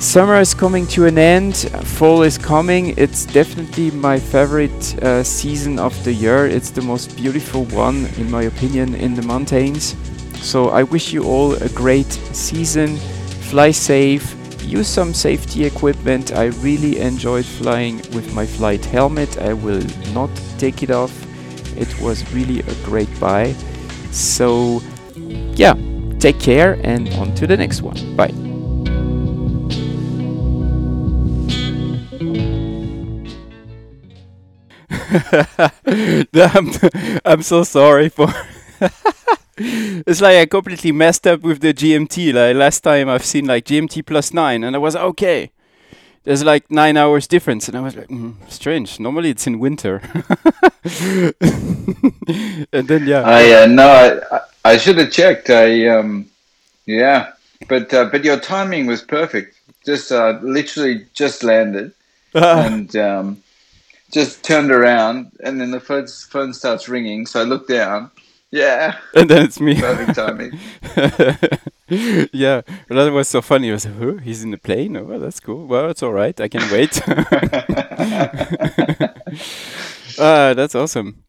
Summer is coming to an end, fall is coming. It's definitely my favorite uh, season of the year. It's the most beautiful one, in my opinion, in the mountains. So I wish you all a great season. Fly safe, use some safety equipment. I really enjoyed flying with my flight helmet. I will not take it off. It was really a great buy. So, yeah, take care and on to the next one. Bye. I'm, I'm so sorry for. it's like I completely messed up with the GMT. Like last time I've seen like GMT plus nine, and I was okay. There's like nine hours difference, and I was like, mm, strange. Normally it's in winter. and then yeah. I uh, no, I, I should have checked. I um, yeah, but uh, but your timing was perfect. Just uh, literally just landed, and um, just turned around, and then the phone, phone starts ringing. So I look down. Yeah. And then it's me. Perfect timing. yeah, that was so funny. I was like, oh, he's in the plane. Oh, that's cool. Well, it's all right. I can wait. ah, that's awesome.